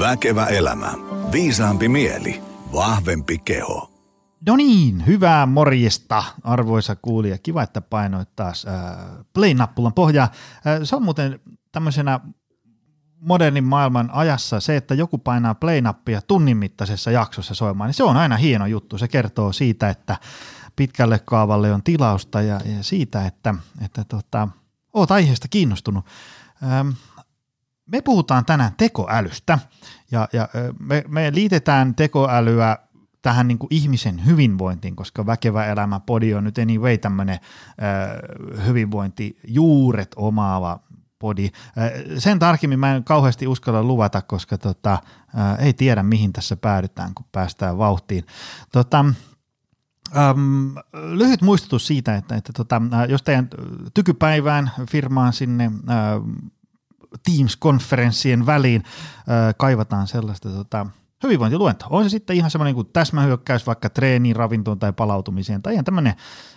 Väkevä elämä. Viisaampi mieli. Vahvempi keho. No niin, hyvää morjesta arvoisa kuulija. Kiva, että painoit taas äh, play-nappulan pohjaa. Äh, se on muuten tämmöisenä modernin maailman ajassa se, että joku painaa play-nappia tunnin mittaisessa jaksossa soimaan, niin se on aina hieno juttu. Se kertoo siitä, että pitkälle kaavalle on tilausta ja, ja siitä, että, että tota, oot aiheesta kiinnostunut. Ähm, me puhutaan tänään tekoälystä ja, ja me, me liitetään tekoälyä tähän niin kuin ihmisen hyvinvointiin, koska Väkevä elämä podi on nyt anyway tämmöinen äh, hyvinvointijuuret omaava podi. Äh, sen tarkemmin mä en kauheasti uskalla luvata, koska tota, äh, ei tiedä mihin tässä päädytään, kun päästään vauhtiin. Tota, Um, lyhyt muistutus siitä, että, että tota, jos teidän tykypäivään firmaan sinne uh, Teams-konferenssien väliin kaivataan sellaista tota, hyvinvointiluento. On se sitten ihan semmoinen kuin täsmähyökkäys vaikka treeniin, ravintoon tai palautumiseen, tai ihan tämmöinen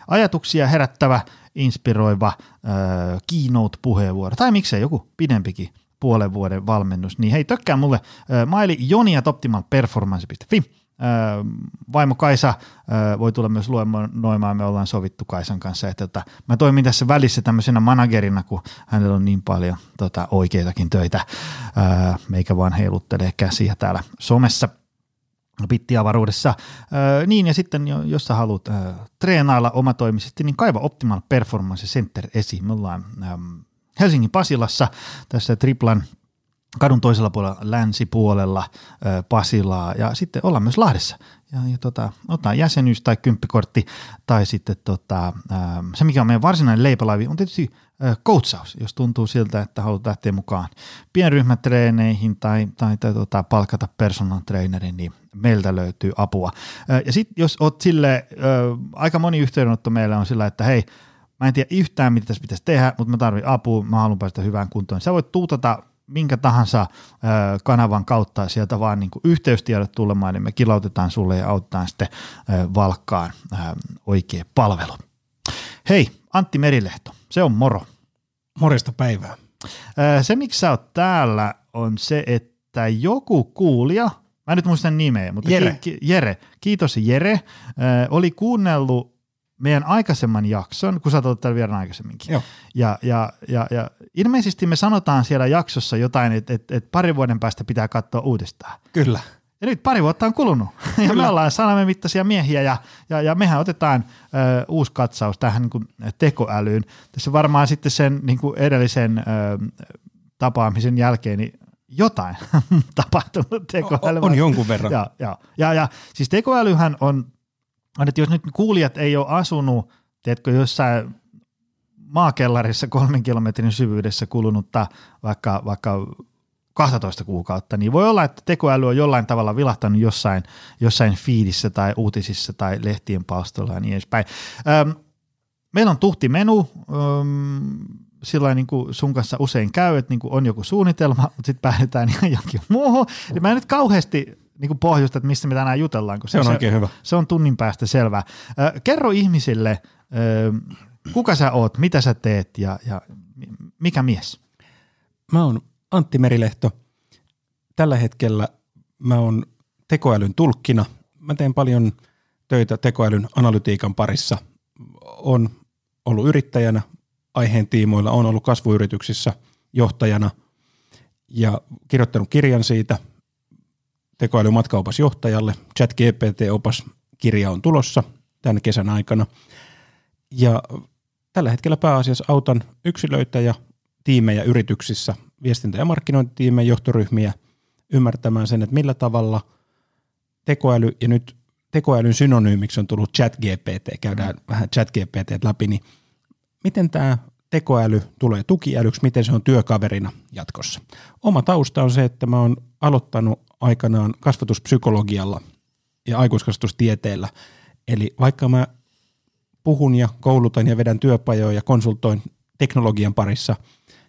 ajatuksia herättävä, inspiroiva uh, keynote-puheenvuoro, tai miksei joku pidempikin puolen vuoden valmennus, niin hei, tökkää mulle uh, maili joni.optimalperformance.fi vaimo Kaisa voi tulla myös luennoimaan, me ollaan sovittu Kaisan kanssa, että tota, mä toimin tässä välissä tämmöisenä managerina, kun hänellä on niin paljon tota, oikeitakin töitä, meikä vaan heiluttelee käsiä täällä somessa pittiavaruudessa. niin ja sitten jos sä haluat treenailla omatoimisesti, niin kaiva Optimal Performance Center esiin. Me ollaan Helsingin Pasilassa tässä Triplan kadun toisella puolella, länsipuolella Pasilaa ja sitten ollaan myös Lahdessa. Ja, ja tota, ottaa jäsenyys tai kymppikortti tai sitten tota, se, mikä on meidän varsinainen leipälaivi, on tietysti coachaus, jos tuntuu siltä, että haluat lähteä mukaan pienryhmätreeneihin tai, tai, tai tota, palkata personal trainerin, niin meiltä löytyy apua. Ja sitten jos oot sille, aika moni yhteydenotto meillä on sillä, että hei, mä en tiedä yhtään, mitä tässä pitäisi tehdä, mutta mä tarvitsen apua, mä haluan päästä hyvään kuntoon. Sä voit tuutata minkä tahansa kanavan kautta sieltä vaan niin kuin yhteystiedot tulemaan, niin me kilautetaan sulle ja autetaan sitten valkkaan oikea palvelu. Hei, Antti Merilehto, se on moro. Morjesta päivää. Se, miksi sä oot täällä, on se, että joku kuulija, mä nyt muistan nimeä, mutta Jere, ki- Jere kiitos Jere, oli kuunnellut meidän aikaisemman jakson, kun sä oot täällä vielä aikaisemminkin. Joo. Ja, ja, ja, ja ilmeisesti me sanotaan siellä jaksossa jotain, että et, et parin vuoden päästä pitää katsoa uudestaan. Kyllä. Ja nyt pari vuotta on kulunut. Kyllä. Ja me ollaan sanamme mittaisia miehiä ja, ja, ja mehän otetaan ö, uusi katsaus tähän niin kuin tekoälyyn. Tässä varmaan sitten sen niin kuin edellisen ö, tapaamisen jälkeen niin jotain tapahtunut tekoäly. On, on jonkun verran. Ja, ja, ja, ja siis tekoälyhän on että jos nyt kuulijat ei ole asunut, tiedätkö, jossain maakellarissa kolmen kilometrin syvyydessä kulunutta vaikka, vaikka 12 kuukautta, niin voi olla, että tekoäly on jollain tavalla vilahtanut jossain, jossain fiidissä tai uutisissa tai lehtien palstoilla ja niin edespäin. Öm, meillä on tuhti menu, öm, sillä niin kuin sun kanssa usein käy, että niin kuin on joku suunnitelma, mutta sitten päädytään ihan jonkin muuhun. Eli mä en nyt kauheasti niin kuin pohjusta, että mistä me tänään jutellaan. Koska se on se, oikein hyvä. Se on tunnin päästä selvää. Kerro ihmisille, kuka sä oot, mitä sä teet ja, ja mikä mies? Mä oon Antti Merilehto. Tällä hetkellä mä oon tekoälyn tulkkina. Mä teen paljon töitä tekoälyn analytiikan parissa. On ollut yrittäjänä aiheen tiimoilla, on ollut kasvuyrityksissä johtajana ja kirjoittanut kirjan siitä – tekoälymatkaopasjohtajalle. Chat GPT-opas kirja on tulossa tämän kesän aikana. Ja tällä hetkellä pääasiassa autan yksilöitä ja tiimejä yrityksissä, viestintä- ja markkinointitiimejä, johtoryhmiä ymmärtämään sen, että millä tavalla tekoäly, ja nyt tekoälyn synonyymiksi on tullut chat GPT, käydään mm. vähän chat GPT läpi, niin miten tämä tekoäly tulee tukiälyksi, miten se on työkaverina jatkossa. Oma tausta on se, että mä oon aloittanut aikanaan kasvatuspsykologialla ja aikuiskasvatustieteellä. Eli vaikka mä puhun ja koulutan ja vedän työpajoja ja konsultoin teknologian parissa,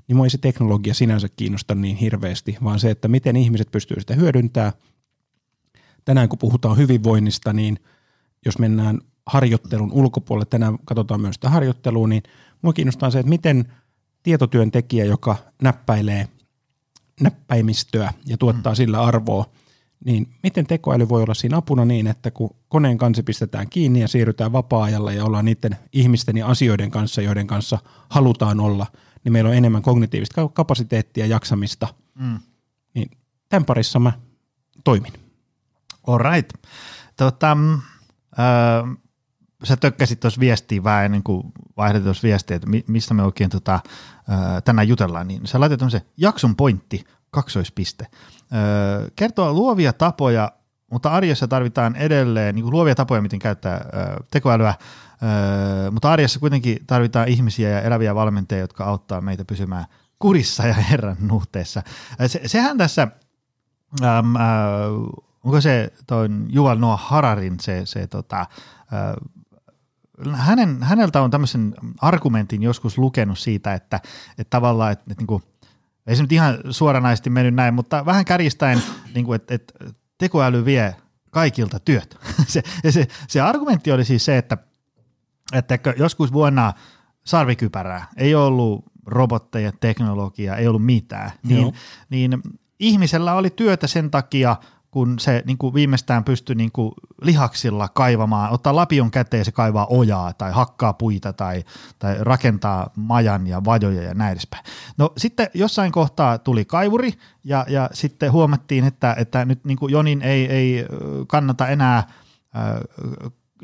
niin mua ei se teknologia sinänsä kiinnosta niin hirveästi, vaan se, että miten ihmiset pystyvät sitä hyödyntämään. Tänään kun puhutaan hyvinvoinnista, niin jos mennään harjoittelun ulkopuolelle, tänään katsotaan myös sitä harjoittelua, niin mua kiinnostaa se, että miten tietotyöntekijä, joka näppäilee näppäimistöä ja tuottaa mm. sillä arvoa, niin miten tekoäly voi olla siinä apuna niin, että kun koneen kansi pistetään kiinni ja siirrytään vapaa-ajalla ja ollaan niiden ihmisten ja asioiden kanssa, joiden kanssa halutaan olla, niin meillä on enemmän kognitiivista kapasiteettia ja jaksamista. Mm. Niin tämän parissa mä toimin. All right. Tota, äh, sä tökkäsit tuossa viestiä vähän ennen kuin vaihdettiin tuossa viestiä, että mistä me oikein tota, äh, tänään jutellaan, niin sä laitat tämmöisen jakson pointti, kaksoispiste. Kertoo luovia tapoja, mutta arjessa tarvitaan edelleen niin luovia tapoja, miten käyttää tekoälyä, mutta arjessa kuitenkin tarvitaan ihmisiä ja eläviä valmentajia, jotka auttaa meitä pysymään kurissa ja Herran nuhteessa. Se, sehän tässä äm, äh, onko se tuon Juval Noah Hararin se, se tota, äh, hänen, häneltä on tämmöisen argumentin joskus lukenut siitä, että, että tavallaan, että, että niin kuin, ei se nyt ihan suoranaisesti mennyt näin, mutta vähän kärjistäen, niin kuin, että, että tekoäly vie kaikilta työt. se, se, se argumentti oli siis se, että, että joskus vuonna sarvikypärää, ei ollut robotteja, teknologiaa, ei ollut mitään, niin, niin ihmisellä oli työtä sen takia, kun se niin kuin viimeistään pystyi niin kuin lihaksilla kaivamaan, ottaa lapion käteen se kaivaa ojaa tai hakkaa puita tai, tai rakentaa majan ja vajoja ja näin edespäin. No sitten jossain kohtaa tuli kaivuri ja, ja sitten huomattiin, että, että nyt niin kuin Jonin ei, ei kannata enää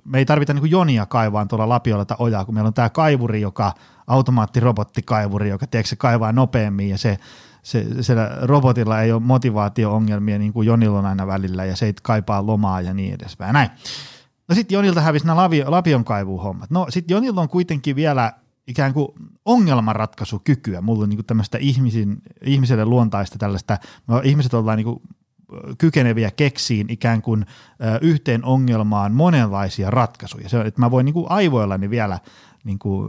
me ei tarvita niin jonia kaivaa tuolla lapiolla tai ojaa, kun meillä on tämä kaivuri, joka automaattirobottikaivuri, joka tiedätkö, se kaivaa nopeammin ja se se, siellä robotilla ei ole motivaatio-ongelmia niin kuin Jonilla on aina välillä ja se ei kaipaa lomaa ja niin edespäin. Näin. No sitten Jonilta hävisi nämä lapion kaivuhommat. No sitten Jonilla on kuitenkin vielä ikään kuin ongelmanratkaisukykyä. Mulla on niin tämmöistä ihmisin, ihmiselle luontaista tällaista, no ihmiset ollaan niin kuin kykeneviä keksiin ikään kuin yhteen ongelmaan monenlaisia ratkaisuja. Se, että mä voin niin kuin aivoillani vielä niin kuin,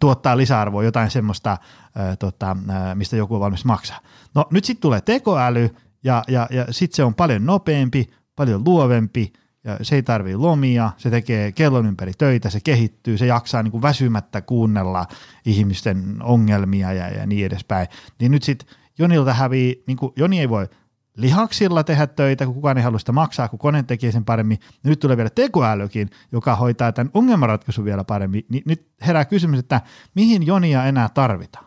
tuottaa lisäarvoa, jotain semmoista, ää, tota, ää, mistä joku on valmis maksaa. No nyt sitten tulee tekoäly ja, ja, ja sitten se on paljon nopeampi, paljon luovempi, ja se ei tarvitse lomia, se tekee kellon ympäri töitä, se kehittyy, se jaksaa niin kuin väsymättä kuunnella ihmisten ongelmia ja, ja niin edespäin. Niin nyt sitten Jonilta hävii, niin kuin, Joni ei voi lihaksilla tehdä töitä, kun kukaan ei halua sitä maksaa, kun kone tekee sen paremmin. Nyt tulee vielä tekoälykin, joka hoitaa tämän ongelmanratkaisun vielä paremmin. Niin nyt herää kysymys, että mihin Jonia enää tarvitaan?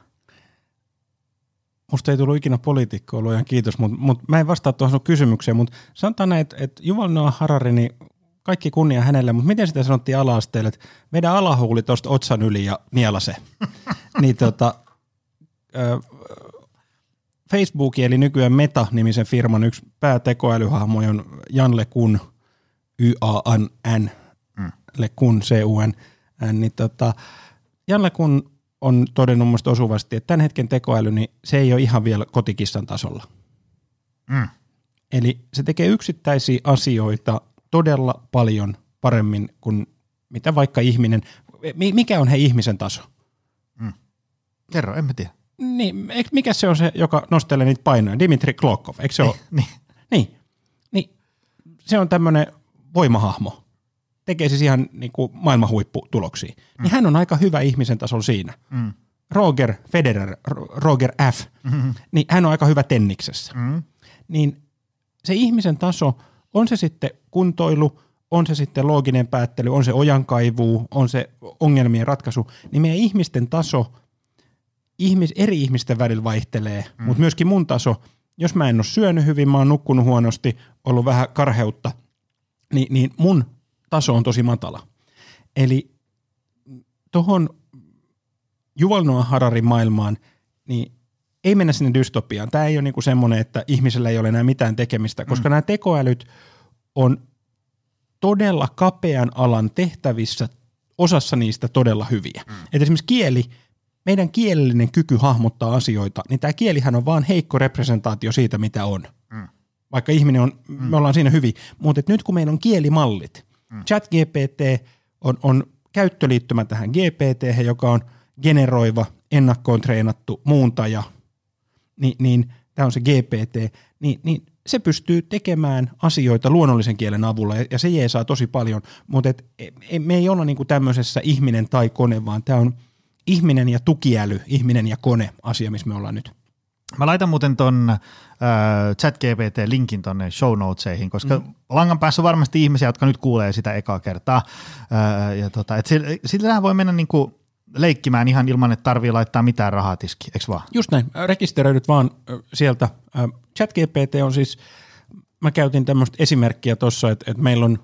Musta ei tullut ikinä poliitikkoa, luojan kiitos, mutta mut mä en vastaa tuohon sun kysymykseen, mutta sanotaan näin, että, että Juval Noah Harari, niin kaikki kunnia hänelle, mutta miten sitä sanottiin ala-asteelle, että vedä alahuuli tuosta otsan yli ja niela se. niin tota, Facebookin eli nykyään Meta-nimisen firman yksi päätekoälyhahmo on Jan LeCun, Y-A-N-N, mm. LeCun, C-U-N, niin tota, Jan LeCun on todennut musta osuvasti, että tämän hetken tekoäly, niin se ei ole ihan vielä kotikissan tasolla. Mm. Eli se tekee yksittäisiä asioita todella paljon paremmin kuin mitä vaikka ihminen, mikä on he ihmisen taso? Mm. Kerro, en mä tiedä. Niin, mikä se on se, joka nostelee niitä painoja? Dimitri Klokov, eikö se ole? Niin. niin. niin. Se on tämmöinen voimahahmo. Tekee siis ihan niin kuin maailman huipputuloksia. Niin mm. Niin hän on aika hyvä ihmisen tasolla siinä. Mm. Roger Federer, Roger F., mm-hmm. niin hän on aika hyvä tenniksessä. Mm. Niin se ihmisen taso, on se sitten kuntoilu, on se sitten looginen päättely, on se ojankaivu, on se ongelmien ratkaisu, niin meidän ihmisten taso – ihmis, eri ihmisten välillä vaihtelee, mm. mutta myöskin mun taso, jos mä en ole syönyt hyvin, mä oon nukkunut huonosti, ollut vähän karheutta, niin, niin mun taso on tosi matala. Eli tuohon Yuval Noah Hararin maailmaan, niin ei mennä sinne dystopiaan. Tämä ei ole niinku semmoinen, että ihmisellä ei ole enää mitään tekemistä, koska mm. nämä tekoälyt on todella kapean alan tehtävissä, osassa niistä todella hyviä. Mm. Et esimerkiksi kieli – meidän kielellinen kyky hahmottaa asioita, niin tämä kielihän on vaan heikko representaatio siitä, mitä on. Mm. Vaikka ihminen on, mm. me ollaan siinä hyvin. Mutta nyt kun meillä on kielimallit, mm. chat GPT on, on käyttöliittymä tähän GPT, joka on generoiva, ennakkoon treenattu muuntaja, niin, niin tämä on se GPT, niin, niin se pystyy tekemään asioita luonnollisen kielen avulla ja se jeesaa tosi paljon, mutta et, e, me ei olla niinku tämmöisessä ihminen tai kone, vaan tämä on – ihminen ja tukiäly, ihminen ja kone asia, missä me ollaan nyt. Mä laitan muuten ton äh, ChatGPT-linkin tonne show notesihin, koska mm. langan päässä on varmasti ihmisiä, jotka nyt kuulee sitä ekaa kertaa. Äh, ja tota, et sillä voi mennä niinku leikkimään ihan ilman, että tarvii laittaa mitään rahaa tiski, eikö vaan? Just näin. Rekisteröidyt vaan sieltä. ChatGPT on siis, mä käytin tämmöistä esimerkkiä tuossa, että, että meillä on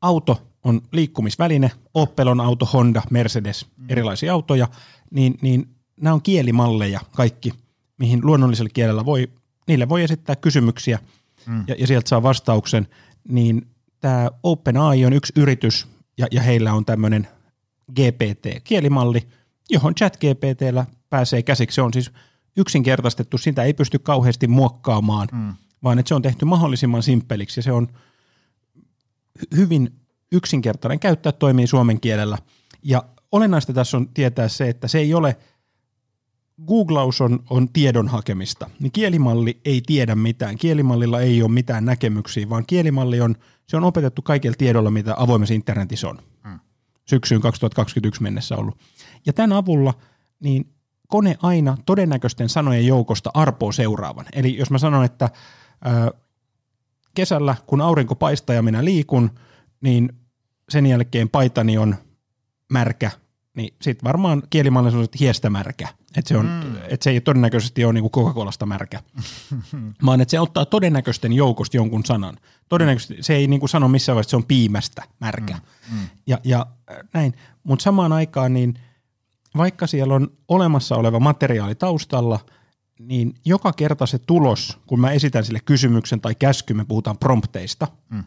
auto on liikkumisväline, Opel on auto, Honda, Mercedes, mm. erilaisia autoja, niin, niin nämä on kielimalleja kaikki, mihin luonnollisella kielellä voi, niille voi esittää kysymyksiä mm. ja, ja sieltä saa vastauksen, niin tämä OpenAI on yksi yritys ja, ja heillä on tämmöinen GPT-kielimalli, johon chat-GPTllä pääsee käsiksi. Se on siis yksinkertaistettu, sitä ei pysty kauheasti muokkaamaan, mm. vaan että se on tehty mahdollisimman simppeliksi ja se on hyvin yksinkertainen käyttää, toimii suomen kielellä. Ja olennaista tässä on tietää se, että se ei ole, googlaus on, on tiedon hakemista, niin kielimalli ei tiedä mitään. Kielimallilla ei ole mitään näkemyksiä, vaan kielimalli on, se on opetettu kaikilla tiedolla, mitä avoimessa internetissä on. Hmm. Syksyyn 2021 mennessä ollut. Ja tämän avulla niin kone aina todennäköisten sanojen joukosta arpoo seuraavan. Eli jos mä sanon, että ää, kesällä, kun aurinko paistaa ja minä liikun, niin sen jälkeen paitani on märkä, niin sitten varmaan kielimalli on hiestä märkä. Että se, on, mm. et se ei todennäköisesti ole niinku Coca-Colasta märkä, vaan että se ottaa todennäköisten joukosta jonkun sanan. Todennäköisesti se ei niinku sano missään vaiheessa, että se on piimästä märkä. Mm. Mm. Ja, ja äh, näin, mutta samaan aikaan niin vaikka siellä on olemassa oleva materiaali taustalla, niin joka kerta se tulos, kun mä esitän sille kysymyksen tai käsky, me puhutaan prompteista, mm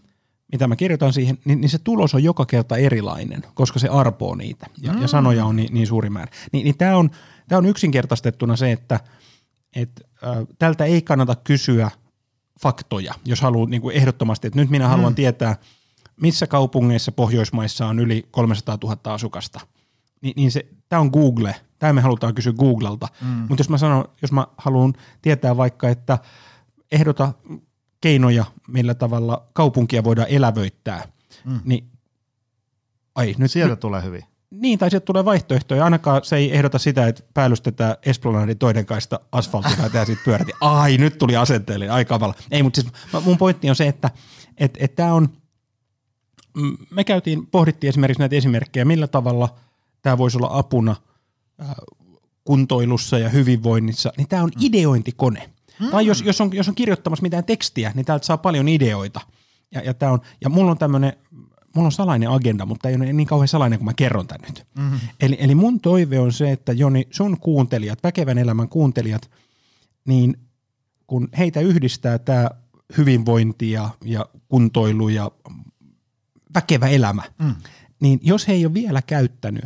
mitä mä kirjoitan siihen, niin, niin se tulos on joka kerta erilainen, koska se arpoo niitä ja, mm. ja sanoja on niin, niin suuri määrä. Niin, niin tämä on, tää on yksinkertaistettuna se, että et, äh, tältä ei kannata kysyä faktoja, jos haluaa niin kuin ehdottomasti, että nyt minä mm. haluan tietää, missä kaupungeissa Pohjoismaissa on yli 300 000 asukasta. Ni, niin se, tämä on Google, tämä me halutaan kysyä Googlelta, mm. mutta jos mä sanon, jos mä haluan tietää vaikka, että ehdota keinoja, millä tavalla kaupunkia voidaan elävöittää, mm. niin ai, nyt, Sieltä nyt, tulee hyvin. Niin, tai sieltä tulee vaihtoehtoja. Ainakaan se ei ehdota sitä, että päällystetään Esplanadin toinen kaista asfalttia ja sitten pyöräti. Ai, nyt tuli asenteellinen, ai kavalla. Ei, mutta siis mun pointti on se, että et, et tämä on, me käytiin, pohdittiin esimerkiksi näitä esimerkkejä, millä tavalla tämä voisi olla apuna kuntoilussa ja hyvinvoinnissa, niin tämä on mm. ideointikone. Mm. Tai jos, jos, on, jos on kirjoittamassa mitään tekstiä, niin täältä saa paljon ideoita. Ja, ja, tää on, ja mulla on tämmöinen, mulla on salainen agenda, mutta ei ole niin kauhean salainen, kun mä kerron tän nyt. Mm-hmm. Eli, eli mun toive on se, että Joni, sun kuuntelijat, väkevän elämän kuuntelijat, niin kun heitä yhdistää tämä hyvinvointi ja, ja kuntoilu ja väkevä elämä, mm. niin jos he ei ole vielä käyttänyt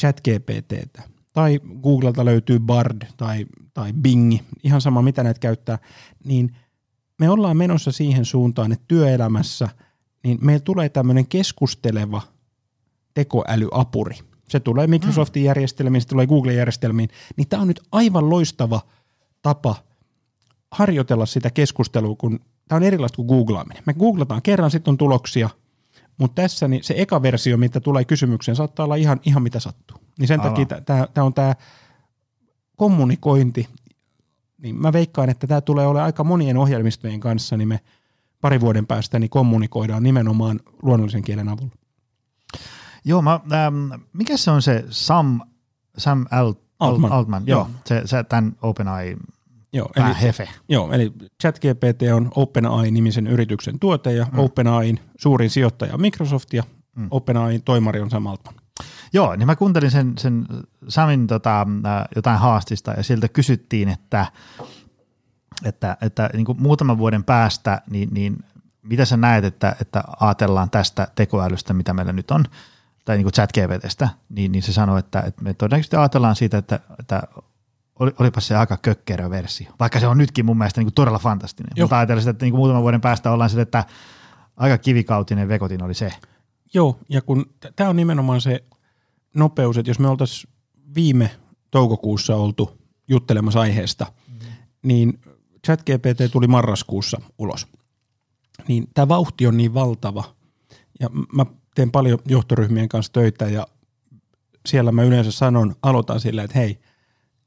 ChatGPTtä, tai Googlelta löytyy Bard tai, tai Bing, ihan sama mitä näitä käyttää, niin me ollaan menossa siihen suuntaan, että työelämässä niin meillä tulee tämmöinen keskusteleva tekoälyapuri. Se tulee Microsoftin järjestelmiin, se tulee Google-järjestelmiin, niin tämä on nyt aivan loistava tapa harjoitella sitä keskustelua, kun tämä on erilaista kuin googlaaminen. Me googlataan kerran, sitten on tuloksia, mutta tässä niin se eka versio, mitä tulee kysymykseen, saattaa olla ihan, ihan mitä sattuu. Niin sen Ala. takia tämä on tämä kommunikointi, niin mä veikkaan, että tämä tulee olemaan aika monien ohjelmistojen kanssa, niin me pari vuoden päästä niin kommunikoidaan nimenomaan luonnollisen kielen avulla. Joo, mä, ähm, mikä se on se Sam, Sam Alt, Altman, Altman joo, joo. Se, se tämän OpenAI Joo, eli, hefe. Joo, eli ChatGPT on OpenAI-nimisen yrityksen tuote ja mm. OpenAIin suurin sijoittaja on Microsoft ja mm. OpenAIin toimari on Sam Altman. Joo, niin mä kuuntelin sen, sen Samin tota, jotain haastista ja sieltä kysyttiin, että, että, että niin kuin muutaman vuoden päästä, niin, niin mitä sä näet, että, että ajatellaan tästä tekoälystä, mitä meillä nyt on, tai niin kuin chat-GPTstä, niin, niin se sanoi, että, että me todennäköisesti ajatellaan siitä, että, että olipa se aika kökkerä versio, vaikka se on nytkin mun mielestä niin kuin todella fantastinen. Joo. Mutta ajatellen sitä, että niin muutaman vuoden päästä ollaan sille, että aika kivikautinen vekotin oli se. Joo, ja kun tämä on nimenomaan se nopeus, että jos me oltaisiin viime toukokuussa oltu juttelemassa aiheesta, mm-hmm. niin ChatGPT tuli marraskuussa ulos. Niin tämä vauhti on niin valtava, ja mä teen paljon johtoryhmien kanssa töitä, ja siellä mä yleensä sanon, aloitan silleen, että hei,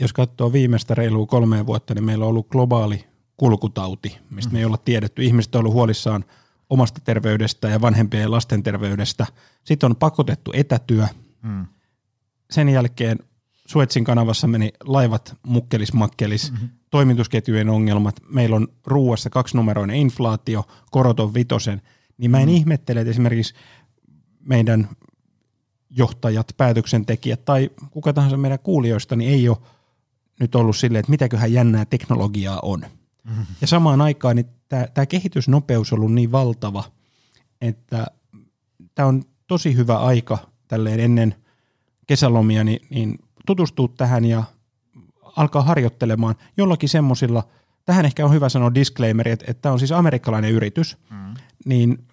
jos katsoo viimeistä reilua kolmea vuotta, niin meillä on ollut globaali kulkutauti, mistä mm. me ei olla tiedetty. Ihmiset on ollut huolissaan omasta terveydestä ja vanhempien ja lasten terveydestä. Sitten on pakotettu etätyö. Mm. Sen jälkeen Suetsin kanavassa meni laivat mukkelis makkelis, mm-hmm. toimitusketjujen ongelmat, meillä on ruuassa kaksinumeroinen inflaatio, korot on vitosen, niin mä en mm. ihmettele, että esimerkiksi meidän johtajat, päätöksentekijät tai kuka tahansa meidän kuulijoista, niin ei ole nyt ollut silleen, että mitäköhän jännää teknologiaa on. Mm-hmm. Ja samaan aikaan niin tämä kehitysnopeus on ollut niin valtava, että tämä on tosi hyvä aika tälleen ennen kesälomia niin, niin tutustua tähän ja alkaa harjoittelemaan jollakin semmoisilla, tähän ehkä on hyvä sanoa disclaimeri, että, että tämä on siis amerikkalainen yritys, mm. niin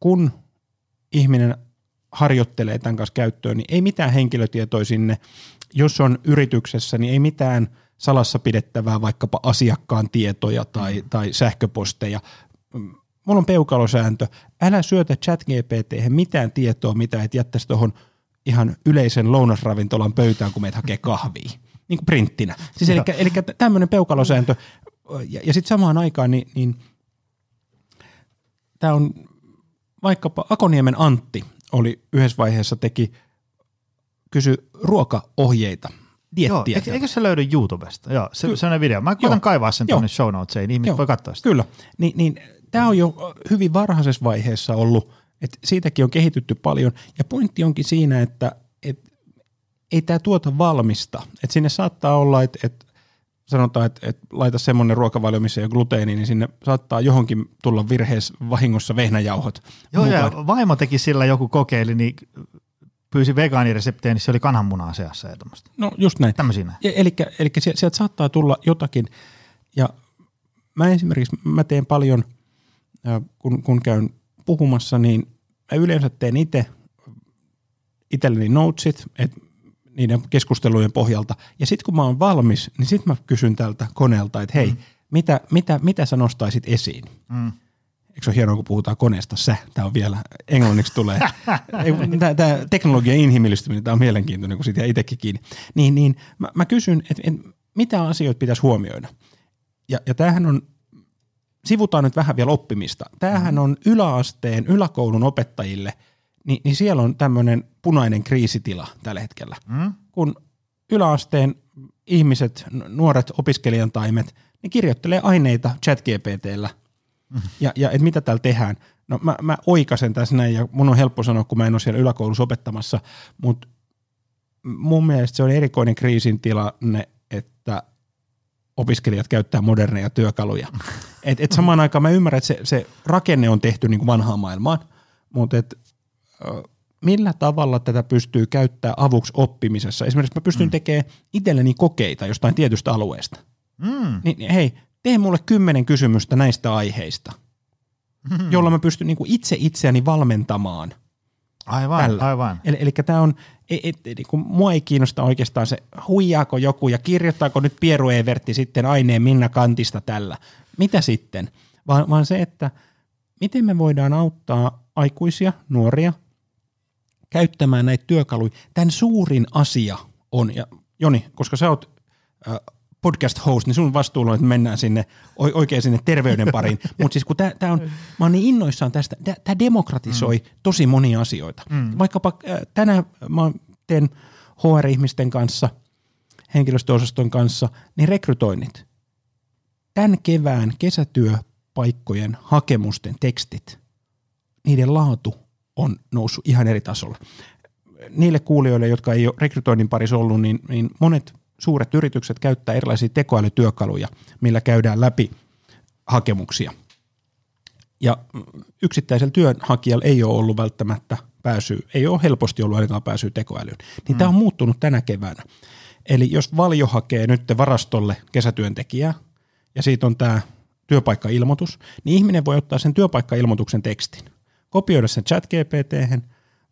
kun ihminen harjoittelee tämän kanssa käyttöön, niin ei mitään henkilötietoja sinne. Jos on yrityksessä, niin ei mitään salassa pidettävää vaikkapa asiakkaan tietoja tai, mm. tai sähköposteja. Mulla on peukalosääntö. Älä syötä chat GPT mitään tietoa, mitä et jättäisi tuohon ihan yleisen lounasravintolan pöytään, kun meitä hakee kahvia. Niin kuin printtinä. Siis eli, eli tämmöinen peukalosääntö. Ja, ja sitten samaan aikaan, niin, niin tämä on vaikkapa Akoniemen Antti oli yhdessä vaiheessa teki, kysy ruokaohjeita, diettiä. Joo, eikö se löydy YouTubesta? Joo, se, Ky- sellainen video. Mä koitan kaivaa sen tuonne show notesiin, niin ihmiset Joo. voi katsoa sitä. Kyllä, niin, niin tämä on jo hyvin varhaisessa vaiheessa ollut, että siitäkin on kehitytty paljon, ja pointti onkin siinä, että et, ei tämä tuota valmista. Et sinne saattaa olla, että et, sanotaan, että et laita semmoinen ruokavalio, missä ei ole gluteeni, niin sinne saattaa johonkin tulla virheessä vahingossa vehnäjauhot. Joo, mukaan. ja vaimo teki sillä joku kokeili, niin pyysi vegaanireseptejä, niin se oli kananmunaa seassa ja tämmöistä. No just näin. Tämmöisiä. Eli, eli sieltä saattaa tulla jotakin, ja mä esimerkiksi, mä teen paljon, kun, kun käyn puhumassa, niin mä yleensä teen itse itselleni notesit, että niiden keskustelujen pohjalta. Ja sitten kun mä oon valmis, niin sitten mä kysyn tältä koneelta, että hei, mm. mitä, mitä, mitä sä nostaisit esiin? Mm. Eikö se ole hienoa, kun puhutaan koneesta sä? Tämä on vielä, englanniksi tulee. tämä teknologian inhimillistyminen, tämä on mielenkiintoinen, kun siitä itsekin kiinni. Niin, niin mä, mä kysyn, että et, mitä asioita pitäisi huomioida? Ja, ja tämähän on, sivutaan nyt vähän vielä oppimista. Tämähän mm. on yläasteen, yläkoulun opettajille – niin, niin siellä on tämmöinen punainen kriisitila tällä hetkellä. Mm? Kun yläasteen ihmiset, nuoret opiskelijan taimet, niin kirjoittelee aineita ChatGPTllä. Mm. Ja, ja et mitä täällä tehdään? No mä, mä oikasen tässä näin, ja mun on helppo sanoa, kun mä en ole siellä yläkoulussa opettamassa, mutta mun mielestä se on erikoinen kriisin tilanne, että opiskelijat käyttää moderneja työkaluja. Et, et samaan aikaan mä ymmärrän, että se, se rakenne on tehty niin kuin vanhaan maailmaan, mutta et millä tavalla tätä pystyy käyttää avuksi oppimisessa. Esimerkiksi mä pystyn mm. tekemään itselleni kokeita jostain tietystä alueesta. Mm. Niin, niin hei, tee mulle kymmenen kysymystä näistä aiheista, mm. jolla mä pystyn niin kuin itse itseäni valmentamaan. Aivan, tällä. aivan. Eli, eli tämä on, et, et, niin kuin mua ei kiinnosta oikeastaan se, huijaako joku ja kirjoittaako nyt Pieru Evertti sitten aineen Minna Kantista tällä. Mitä sitten? Vaan, vaan se, että miten me voidaan auttaa aikuisia, nuoria – käyttämään näitä työkaluja. Tämän suurin asia on, ja Joni, koska sä oot podcast host, niin sun vastuulla on, että mennään sinne oikein sinne terveyden pariin. Mutta siis kun tää, on, mä oon niin innoissaan tästä, tämä demokratisoi mm. tosi monia asioita. Mm. Vaikkapa äh, tänään mä teen HR-ihmisten kanssa, henkilöstöosaston kanssa, niin rekrytoinnit. Tämän kevään kesätyöpaikkojen hakemusten tekstit, niiden laatu on noussut ihan eri tasolla. Niille kuulijoille, jotka ei ole rekrytoinnin parissa ollut, niin, niin monet suuret yritykset käyttää erilaisia tekoälytyökaluja, millä käydään läpi hakemuksia. Ja yksittäisellä työnhakijalla ei ole ollut välttämättä pääsy, ei ole helposti ollut ainakaan pääsy tekoälyyn. Niin mm. tämä on muuttunut tänä keväänä. Eli jos Valjo hakee nyt varastolle kesätyöntekijää, ja siitä on tämä työpaikkailmoitus, niin ihminen voi ottaa sen työpaikkailmoituksen tekstin kopioida sen chat gpt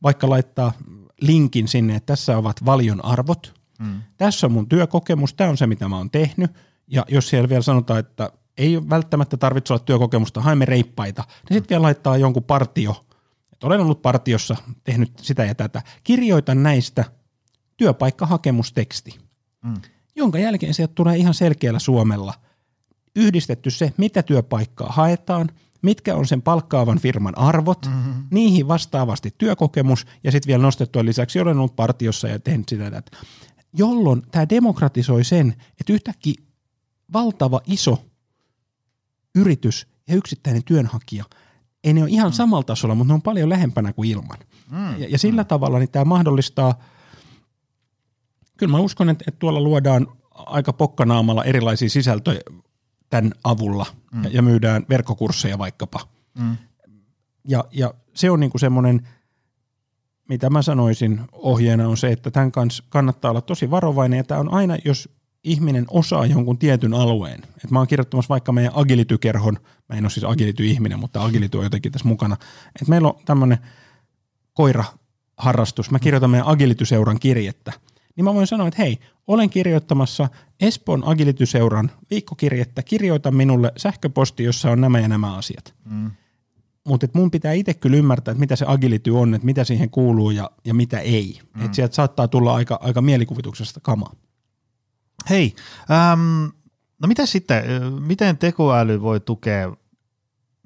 vaikka laittaa linkin sinne, että tässä ovat valion arvot, mm. tässä on mun työkokemus, tämä on se, mitä mä oon tehnyt, ja jos siellä vielä sanotaan, että ei välttämättä tarvitse olla työkokemusta, haemme reippaita, niin sitten vielä laittaa jonkun partio, että olen ollut partiossa, tehnyt sitä ja tätä. Kirjoita näistä työpaikkahakemusteksti. mm. jonka jälkeen sieltä tulee ihan selkeällä suomella yhdistetty se, mitä työpaikkaa haetaan, mitkä on sen palkkaavan firman arvot, mm-hmm. niihin vastaavasti työkokemus ja sitten vielä nostettua lisäksi, olen ollut partiossa ja tehnyt sitä, että jolloin tämä demokratisoi sen, että yhtäkkiä valtava iso yritys ja yksittäinen työnhakija, ei ne ole ihan mm. samalla tasolla, mutta ne on paljon lähempänä kuin ilman. Mm. Ja, ja sillä mm. tavalla niin tämä mahdollistaa, kyllä mä uskon, että, että tuolla luodaan aika pokkanaamalla erilaisia sisältöjä tämän avulla mm. ja, ja myydään verkkokursseja vaikkapa. Mm. Ja, ja se on niinku semmoinen, mitä mä sanoisin ohjeena on se, että tämän kanssa kannattaa olla tosi varovainen ja tämä on aina, jos ihminen osaa jonkun tietyn alueen. Et mä oon kirjoittamassa vaikka meidän agilitykerhon, mä en ole siis agility-ihminen, mutta agility on jotenkin tässä mukana. Et meillä on tämmöinen koiraharrastus, mä kirjoitan meidän agility-seuran kirjettä. Niin mä voin sanoa, että hei, olen kirjoittamassa Espoon agility-seuran viikkokirjettä, kirjoita minulle sähköposti, jossa on nämä ja nämä asiat. Mm. Mutta mun pitää itse kyllä ymmärtää, että mitä se agility on, että mitä siihen kuuluu ja, ja mitä ei. Mm. Että sieltä saattaa tulla aika, aika mielikuvituksesta kamaa. Hei, ähm, no mitä sitten, miten tekoäly voi tukea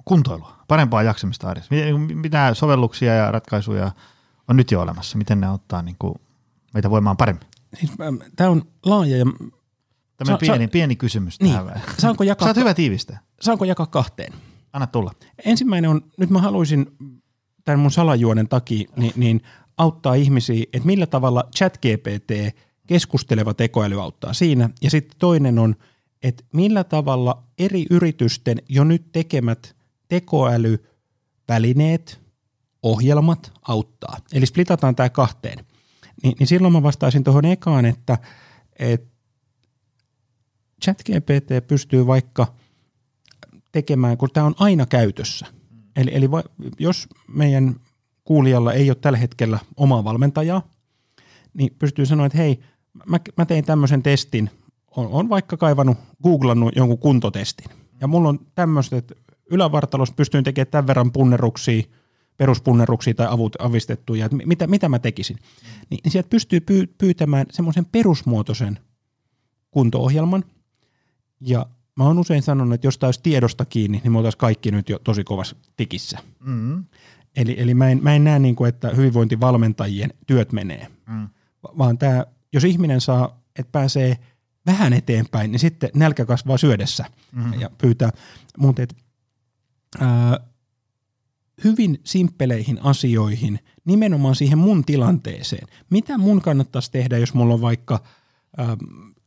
kuntoilua, parempaa jaksamista arjessa? Mitä sovelluksia ja ratkaisuja on nyt jo olemassa? Miten ne ottaa niin kuin meitä voimaan paremmin? Siis, Tämä on laaja ja... Tämä on pieni, sa- pieni kysymys niin. tähän Saanko jakaa, Saat hyvä tiivistä. Saanko jakaa kahteen? Anna tulla. Ensimmäinen on, nyt mä haluaisin tämän mun salajuonen takia, niin, niin auttaa ihmisiä, että millä tavalla ChatGPT – keskusteleva tekoäly auttaa siinä. Ja sitten toinen on, että millä tavalla eri yritysten jo nyt tekemät tekoälyvälineet, ohjelmat auttaa. Eli splitataan tämä kahteen. Ni, niin silloin mä vastaisin tuohon ekaan, että, että ChatGPT pystyy vaikka tekemään, kun tämä on aina käytössä. Eli, eli va, jos meidän kuulijalla ei ole tällä hetkellä omaa valmentajaa, niin pystyy sanoa, että hei, mä, mä tein tämmöisen testin, on, on vaikka kaivannut, googlannut jonkun kuntotestin. Ja mulla on tämmöiset, että ylävartalosta pystyin tekemään tämän verran punneruksia, peruspunneruksia tai avut avistettuja, että mitä, mitä mä tekisin. Niin, niin sieltä pystyy pyy, pyytämään semmoisen perusmuotoisen kunto-ohjelman. Ja mä oon usein sanonut, että jos tämä olisi tiedosta kiinni, niin me oltaisiin kaikki nyt jo tosi kovassa tikissä. Mm-hmm. Eli, eli mä en, mä en näe, niin kuin, että hyvinvointivalmentajien työt menee, mm. vaan tämä jos ihminen saa, että pääsee vähän eteenpäin, niin sitten nälkä kasvaa syödessä mm-hmm. ja pyytää. Mutta hyvin simppeleihin asioihin, nimenomaan siihen mun tilanteeseen. Mitä mun kannattaisi tehdä, jos mulla on vaikka ää,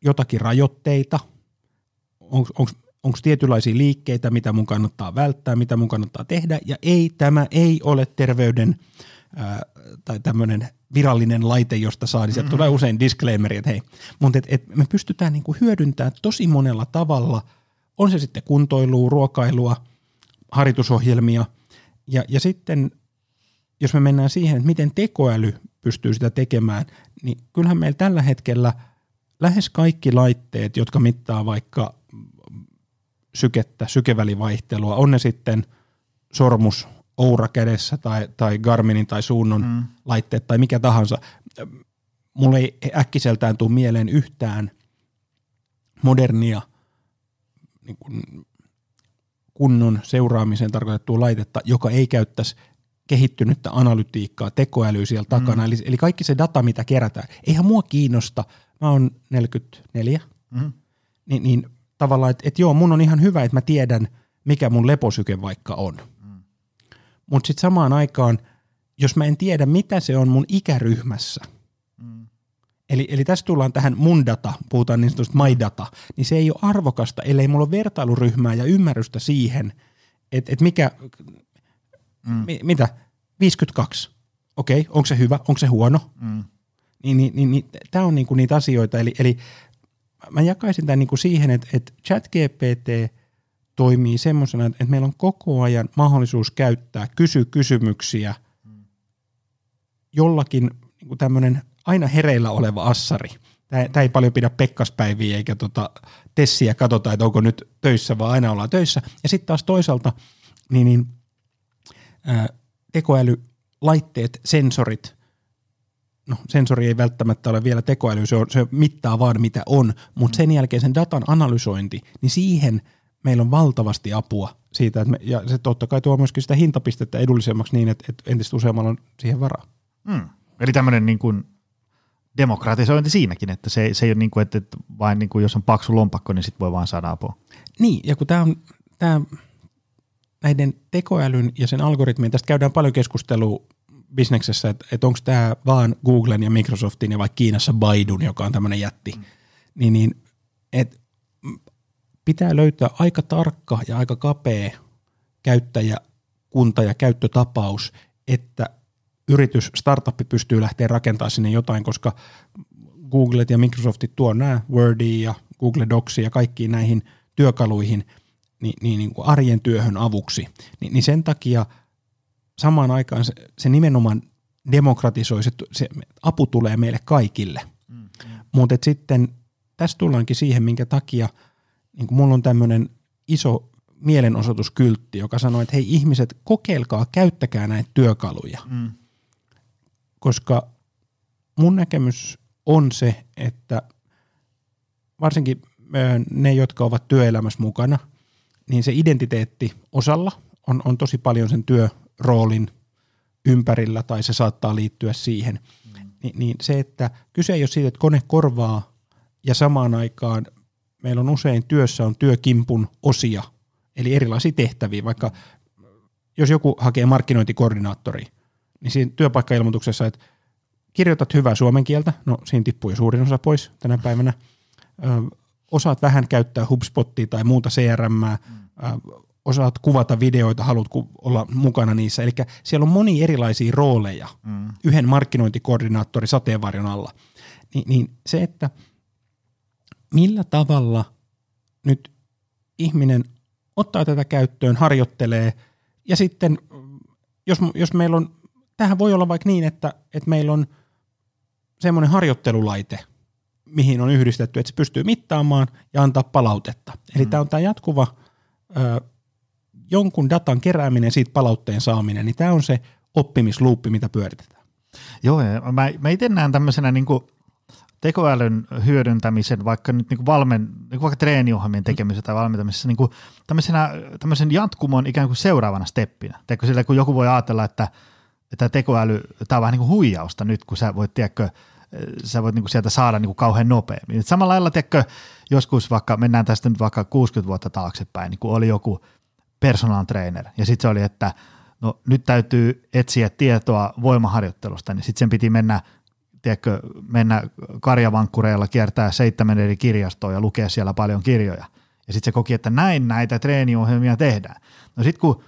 jotakin rajoitteita, onko tietynlaisia liikkeitä, mitä mun kannattaa välttää, mitä mun kannattaa tehdä, ja ei, tämä ei ole terveyden ää, tai tämmöinen virallinen laite, josta saa, niin sieltä mm-hmm. tulee usein disclaimeri, että hei, mutta et, et me pystytään niinku hyödyntämään tosi monella tavalla, on se sitten kuntoilua, ruokailua, harjoitusohjelmia, ja, ja sitten jos me mennään siihen, että miten tekoäly pystyy sitä tekemään, niin kyllähän meillä tällä hetkellä lähes kaikki laitteet, jotka mittaa vaikka sykettä, sykevälivaihtelua, on ne sitten sormus, Oura kädessä tai, tai Garminin tai Suunnon mm. laitteet tai mikä tahansa. Mulle ei äkkiseltään tule mieleen yhtään modernia niin kuin kunnon seuraamiseen tarkoitettua laitetta, joka ei käyttäisi kehittynyttä analytiikkaa, tekoälyä siellä takana. Mm. Eli, eli kaikki se data, mitä kerätään. Eihän mua kiinnosta. Mä oon 44. Mm. Niin, niin tavallaan, että et joo, mun on ihan hyvä, että mä tiedän, mikä mun leposyke vaikka on. Mutta sitten samaan aikaan, jos mä en tiedä, mitä se on mun ikäryhmässä, mm. eli, eli tässä tullaan tähän mun data, puhutaan niin sanotusta my data, niin se ei ole arvokasta, ellei mulla ole vertailuryhmää ja ymmärrystä siihen, että et mikä, mm. mi, mitä, 52, okei, okay, onko se hyvä, onko se huono, mm. niin, niin, niin, niin tämä on niinku niitä asioita, eli, eli mä jakaisin tämän niinku siihen, että, että ChatGPT – toimii semmoisena, että meillä on koko ajan mahdollisuus käyttää kysy kysymyksiä jollakin niin tämmöinen aina hereillä oleva assari. Tämä ei paljon pidä pekkaspäiviä eikä tota tessiä katsota, että onko nyt töissä, vaan aina ollaan töissä. Ja sitten taas toisaalta niin, niin, ää, tekoälylaitteet, sensorit, no sensori ei välttämättä ole vielä tekoäly, se, on, se mittaa vaan mitä on, mutta sen jälkeen sen datan analysointi, niin siihen meillä on valtavasti apua siitä, että me, ja se totta kai tuo myöskin sitä hintapistettä edullisemmaksi niin, että, että entistä useammalla on siihen varaa. Mm. Eli tämmöinen niin kuin demokratisointi siinäkin, että se, se ei ole niin kuin, että, että vain niin kuin jos on paksu lompakko, niin sitten voi vaan saada apua. Niin, ja kun tämä on tämä näiden tekoälyn ja sen algoritmien, tästä käydään paljon keskustelua bisneksessä, että, että onko tämä vaan Googlen ja Microsoftin ja vaikka Kiinassa Baidun, joka on tämmöinen jätti, mm. niin, niin että pitää löytää aika tarkka ja aika kapea käyttäjäkunta ja käyttötapaus, että yritys, startup pystyy lähteä rakentamaan sinne jotain, koska Googlet ja Microsoftit tuo nämä Wordia ja Google Docsia ja kaikkiin näihin työkaluihin niin, niin, niin kuin arjen työhön avuksi. Ni, niin sen takia samaan aikaan se, se nimenomaan demokratisoi, se, se apu tulee meille kaikille. Mm, mm. Mutta sitten tässä tullaankin siihen, minkä takia niin kuin mulla on tämmöinen iso mielenosoituskyltti, joka sanoo, että hei ihmiset, kokeilkaa, käyttäkää näitä työkaluja. Mm koska mun näkemys on se, että varsinkin ne, jotka ovat työelämässä mukana, niin se identiteetti osalla on, on tosi paljon sen työroolin ympärillä tai se saattaa liittyä siihen. Mm. Ni, niin se, että kyse ei ole siitä, että kone korvaa ja samaan aikaan meillä on usein työssä on työkimpun osia, eli erilaisia tehtäviä, vaikka jos joku hakee markkinointikoordinaattori – niin siinä työpaikkailmoituksessa, että kirjoitat hyvää suomen kieltä, no siinä tippuu jo suurin osa pois tänä päivänä, ö, osaat vähän käyttää HubSpottia tai muuta CRM, mm. Osaat kuvata videoita, haluat olla mukana niissä, eli siellä on moni erilaisia rooleja mm. yhden markkinointikoordinaattori sateenvarjon alla, Ni, niin se, että millä tavalla nyt ihminen ottaa tätä käyttöön, harjoittelee ja sitten jos, jos meillä on tähän voi olla vaikka niin, että, että meillä on semmoinen harjoittelulaite, mihin on yhdistetty, että se pystyy mittaamaan ja antaa palautetta. Eli mm. tämä on tämä jatkuva ö, jonkun datan kerääminen, siitä palautteen saaminen, niin tämä on se oppimisluuppi, mitä pyöritetään. Joo, mä, mä itse näen tämmöisenä niin kuin tekoälyn hyödyntämisen, vaikka nyt niin valmen, niin vaikka treeniohjelmien tekemisessä tai valmentamisessa, niin kuin tämmöisen jatkumon ikään kuin seuraavana steppinä. Teekö sillä, kun joku voi ajatella, että – että tekoäly, tämä on vähän niin kuin huijausta nyt, kun sä voit, tiedätkö, sä voit niin kuin sieltä saada niin kuin kauhean nopeammin. Et samalla lailla, tiedätkö, joskus vaikka, mennään tästä nyt vaikka 60 vuotta taaksepäin, niin kun oli joku personal trainer, ja sitten se oli, että no nyt täytyy etsiä tietoa voimaharjoittelusta, niin sitten sen piti mennä tiedätkö, mennä karjavankkureilla, kiertää seitsemän eri kirjastoa ja lukea siellä paljon kirjoja. Ja sitten se koki, että näin näitä treeniohjelmia tehdään. No sitten kun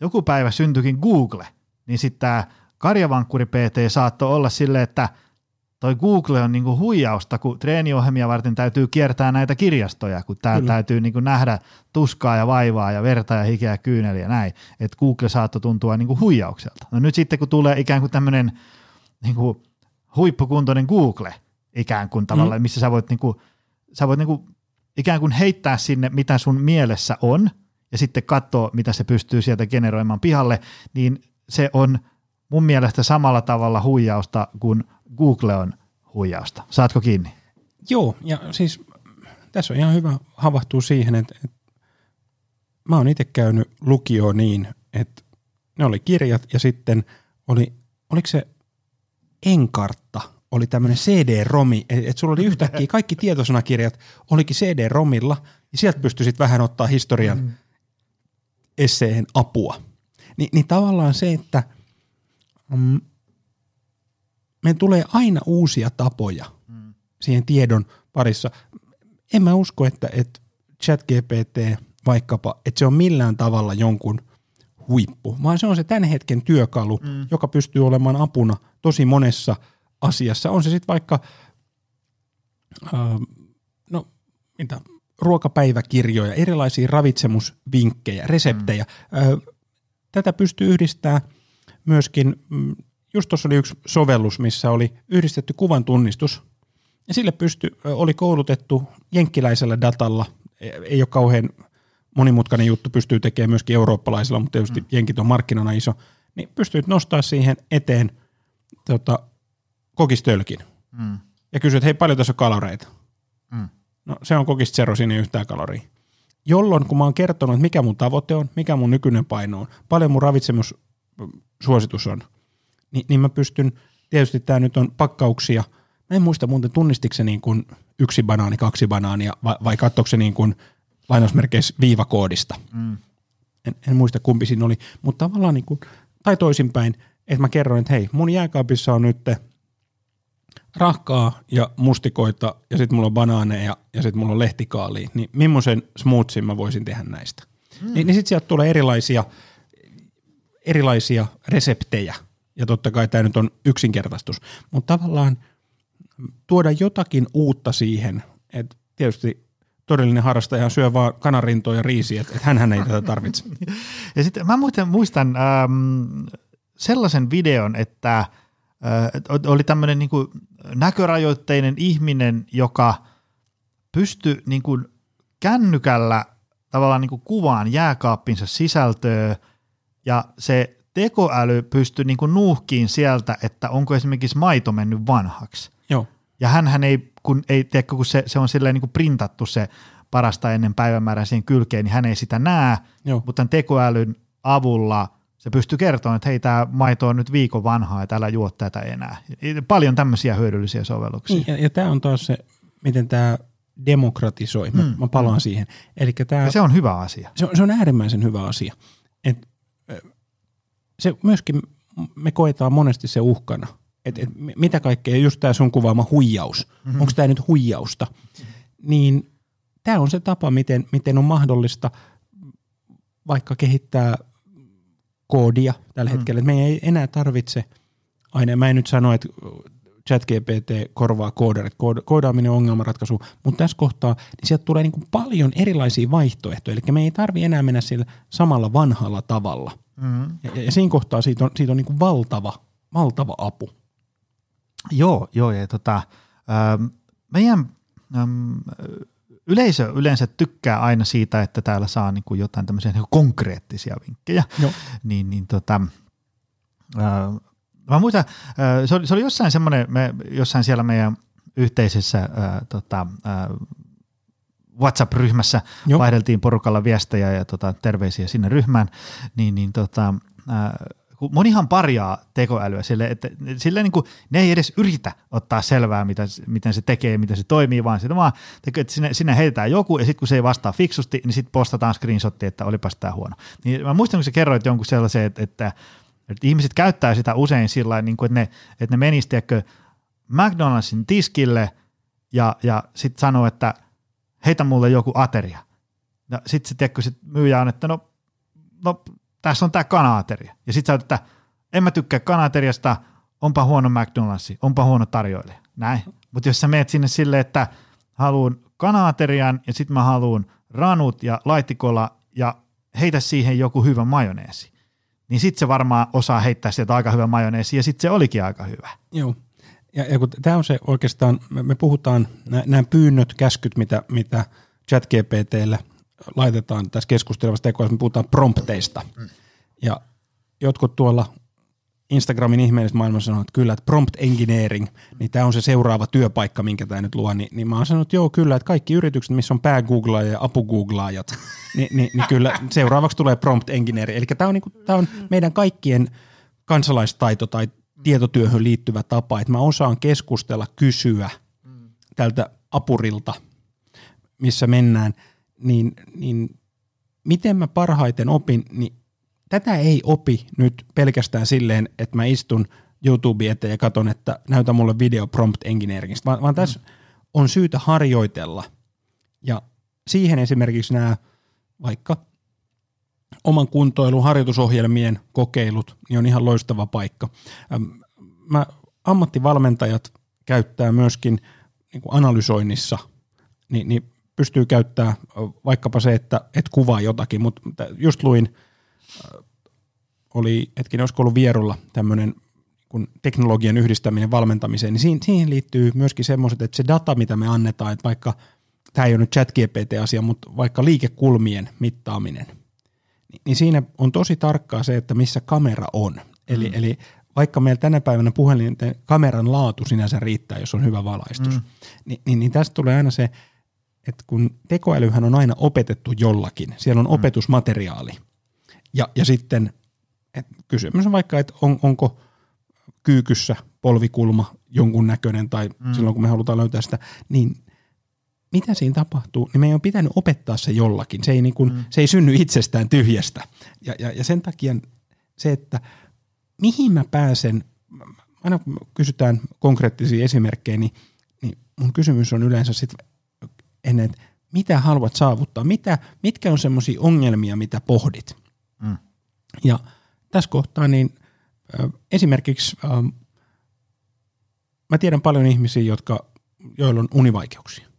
joku päivä syntyikin Google – niin sitten tämä karjavankkuri PT saattoi olla sille, että toi Google on niinku huijausta, kun treeniohjelmia varten täytyy kiertää näitä kirjastoja, kun tämä täytyy niinku nähdä tuskaa ja vaivaa ja verta ja hikeä kyyneliä näin, että Google saattoi tuntua niinku huijaukselta. No nyt sitten kun tulee ikään kuin tämmöinen niinku huippukuntoinen Google ikään kuin tavallaan, mm. missä sä voit, niinku, sä voit niinku ikään kuin heittää sinne, mitä sun mielessä on, ja sitten katsoa, mitä se pystyy sieltä generoimaan pihalle, niin se on mun mielestä samalla tavalla huijausta kuin Google on huijausta. Saatko kiinni? Joo, ja siis tässä on ihan hyvä havahtua siihen, että, että mä oon itse käynyt lukioon niin, että ne oli kirjat ja sitten oli, oliko se Enkartta, oli tämmöinen CD-romi, että et sulla oli yhtäkkiä kaikki tietosanakirjat olikin CD-romilla ja sieltä pystyisit vähän ottaa historian mm. esseen apua. Ni, niin tavallaan se, että mm, me tulee aina uusia tapoja mm. siihen tiedon parissa. En mä usko, että, että ChatGPT vaikkapa, että se on millään tavalla jonkun huippu, vaan se on se tämän hetken työkalu, mm. joka pystyy olemaan apuna tosi monessa asiassa. On se sitten vaikka, äh, no mitä, ruokapäiväkirjoja, erilaisia ravitsemusvinkkejä, reseptejä. Mm. Äh, tätä pystyy yhdistämään myöskin, mm, just tuossa oli yksi sovellus, missä oli yhdistetty kuvan tunnistus, ja sille pysty, oli koulutettu jenkkiläisellä datalla, e, ei ole kauhean monimutkainen juttu, pystyy tekemään myöskin eurooppalaisilla, mutta tietysti mm. jenkit on markkinana iso, niin pystyy nostaa siihen eteen tota, kokistölkin Mm. ja kysyy, että hei, paljon tässä on kaloreita? Mm. No se on kokista zero, siinä ei yhtään kaloria. Jolloin, kun mä oon kertonut, että mikä mun tavoite on, mikä mun nykyinen paino on, paljon mun ravitsemussuositus on, niin, niin mä pystyn, tietysti tämä nyt on pakkauksia, mä en muista muuten tunnistiko se niin kuin yksi banaani, kaksi banaania, vai, vai katsoiko se niin kuin lainausmerkeissä viivakoodista. Mm. En, en muista kumpi siinä oli, mutta tavallaan niin kuin, tai toisinpäin, että mä kerroin, että hei, mun jääkaapissa on nyt rahkaa ja mustikoita ja sitten mulla on banaaneja ja sitten mulla on lehtikaalia, niin millaisen smoothien mä voisin tehdä näistä. Mm. Niin, niin sitten sieltä tulee erilaisia, erilaisia reseptejä ja totta kai tämä nyt on yksinkertaistus, mutta tavallaan tuoda jotakin uutta siihen, että tietysti todellinen harrastaja syö vaan kanarintoa ja riisiä, että et hänhän ei tätä tarvitse. Ja sitten mä muistan, muistan ähm, sellaisen videon, että äh, oli tämmöinen niin näkörajoitteinen ihminen, joka pystyi niin kuin kännykällä tavallaan niin kuin kuvaan jääkaappinsa sisältöä ja se tekoäly pystyi niin kuin nuuhkiin sieltä, että onko esimerkiksi maito mennyt vanhaksi. Joo. Ja hän ei, kun, ei, tiedätkö, kun se, se on silleen niin kuin printattu se parasta ennen päivämäärää siihen kylkeen, niin hän ei sitä näe, Joo. mutta tämän tekoälyn avulla se pystyy kertomaan, että hei, tämä maito on nyt viikon vanhaa ja täällä juo tätä enää. Paljon tämmöisiä hyödyllisiä sovelluksia. Niin, ja, ja tämä on taas se, miten tämä demokratisoi. Mä, Mm, mä palaan siihen. Eli tämä, Ja se on hyvä asia. se, on, se on äärimmäisen hyvä asia. Et, se myöskin me koetaan monesti se uhkana. Et, et, mi- mitä kaikkea, just tämä sun kuvaama huijaus, mm-hmm. onko tämä nyt huijausta, niin tämä on se tapa, miten, miten on mahdollista vaikka kehittää koodia tällä Mm. hetkellä. Et me ei enää tarvitse aina, mä en nyt sano, että ChatGPT korvaa koodarit, Kood- koodaaminen on ongelmanratkaisu, mutta tässä kohtaa niin sieltä tulee niin kuin paljon erilaisia vaihtoehtoja, eli me ei tarvi enää mennä sillä samalla vanhalla tavalla. Mm. Ja, ja, siinä kohtaa siitä on, siitä on niin kuin valtava, valtava apu. Joo, joo, ja tota, ähm, meidän ähm, yleisö yleensä tykkää aina siitä, että täällä saa niin kuin jotain tämmöisiä niin kuin konkreettisia vinkkejä, Joo. niin, niin tota, äh, mä muistan, äh, se, oli, se oli jossain semmoinen, me, jossain siellä meidän yhteisessä äh, tota, äh, WhatsApp-ryhmässä Joo. vaihdeltiin porukalla viestejä ja tota, terveisiä sinne ryhmään, niin, niin tota, ää, kun monihan parjaa tekoälyä sille, että sille niin kuin, ne ei edes yritä ottaa selvää, mitä, miten se tekee, miten se toimii, vaan sitä vaan, että sinne, sinne heitetään joku ja sitten kun se ei vastaa fiksusti, niin sitten postataan screenshotti, että olipas tämä huono. Niin mä muistan, kun sä kerroit jonkun sellaisen, että, että, että ihmiset käyttää sitä usein sillä niin kuin, että ne, että ne menisivät tiedätkö, McDonaldsin tiskille ja, ja sitten sanoo, että heitä mulle joku ateria. Ja sitten se, tiedätkö, sit myyjä on, että no, no tässä on tämä kanaateria. Ja sitten sä oot, että en mä tykkää kanaateriasta, onpa huono McDonald's, onpa huono tarjoilija. Näin. Mutta jos sä meet sinne silleen, että haluan kanaaterian ja sitten mä haluan ranut ja laitikolla ja heitä siihen joku hyvä majoneesi, niin sitten se varmaan osaa heittää sieltä aika hyvä majoneesi ja sitten se olikin aika hyvä. Joo. Ja, ja kun tämä on se oikeastaan, me, me puhutaan, nämä pyynnöt, käskyt, mitä, mitä ChatGPTlle laitetaan tässä keskustelevassa tekoälyssä, me puhutaan prompteista. Mm. Ja jotkut tuolla Instagramin ihmeellisessä maailmassa sanoo, että kyllä, että prompt engineering, niin tämä on se seuraava työpaikka, minkä tämä nyt luo, niin, niin mä oon sanonut, että joo, kyllä, että kaikki yritykset, missä on päägooglaaja ja apugooglaajat, niin, niin, niin kyllä seuraavaksi tulee prompt engineering. Eli tämä on, niinku, tää on meidän kaikkien kansalaistaito tai tietotyöhön liittyvä tapa, että mä osaan keskustella, kysyä tältä apurilta, missä mennään, niin, niin miten mä parhaiten opin, niin tätä ei opi nyt pelkästään silleen, että mä istun YouTube eteen ja katon, että näytä mulle video prompt engineeringistä, vaan, vaan tässä on syytä harjoitella. Ja siihen esimerkiksi nämä vaikka oman kuntoilun harjoitusohjelmien kokeilut, niin on ihan loistava paikka. Mä, ammattivalmentajat käyttää myöskin niin kuin analysoinnissa, niin, niin pystyy käyttämään vaikkapa se, että et kuvaa jotakin, mutta just luin, oli hetkinen, olisiko ollut Vierulla tämmöinen kun teknologian yhdistäminen valmentamiseen, niin siihen, siihen liittyy myöskin semmoiset, että se data, mitä me annetaan, että vaikka, tämä ei ole nyt chat GPT-asia, mutta vaikka liikekulmien mittaaminen, niin, siinä on tosi tarkkaa se, että missä kamera on. Eli, mm. eli vaikka meillä tänä päivänä puhelinten kameran laatu sinänsä riittää, jos on hyvä valaistus, mm. niin, niin, niin tästä tulee aina se, että kun tekoälyhän on aina opetettu jollakin, siellä on mm. opetusmateriaali. Ja, ja sitten et kysymys on vaikka, että on, onko kyykyssä polvikulma jonkun näköinen tai mm. silloin kun me halutaan löytää sitä, niin mitä siinä tapahtuu, niin meidän on pitänyt opettaa se jollakin. Se ei, niin kuin, mm. se ei synny itsestään tyhjästä. Ja, ja, ja sen takia se, että mihin mä pääsen, aina kun kysytään konkreettisia esimerkkejä, niin, niin mun kysymys on yleensä sitten ennen, että mitä haluat saavuttaa, mitä, mitkä on semmoisia ongelmia, mitä pohdit. Mm. Ja tässä kohtaa niin äh, esimerkiksi äh, mä tiedän paljon ihmisiä, jotka, joilla on univaikeuksia.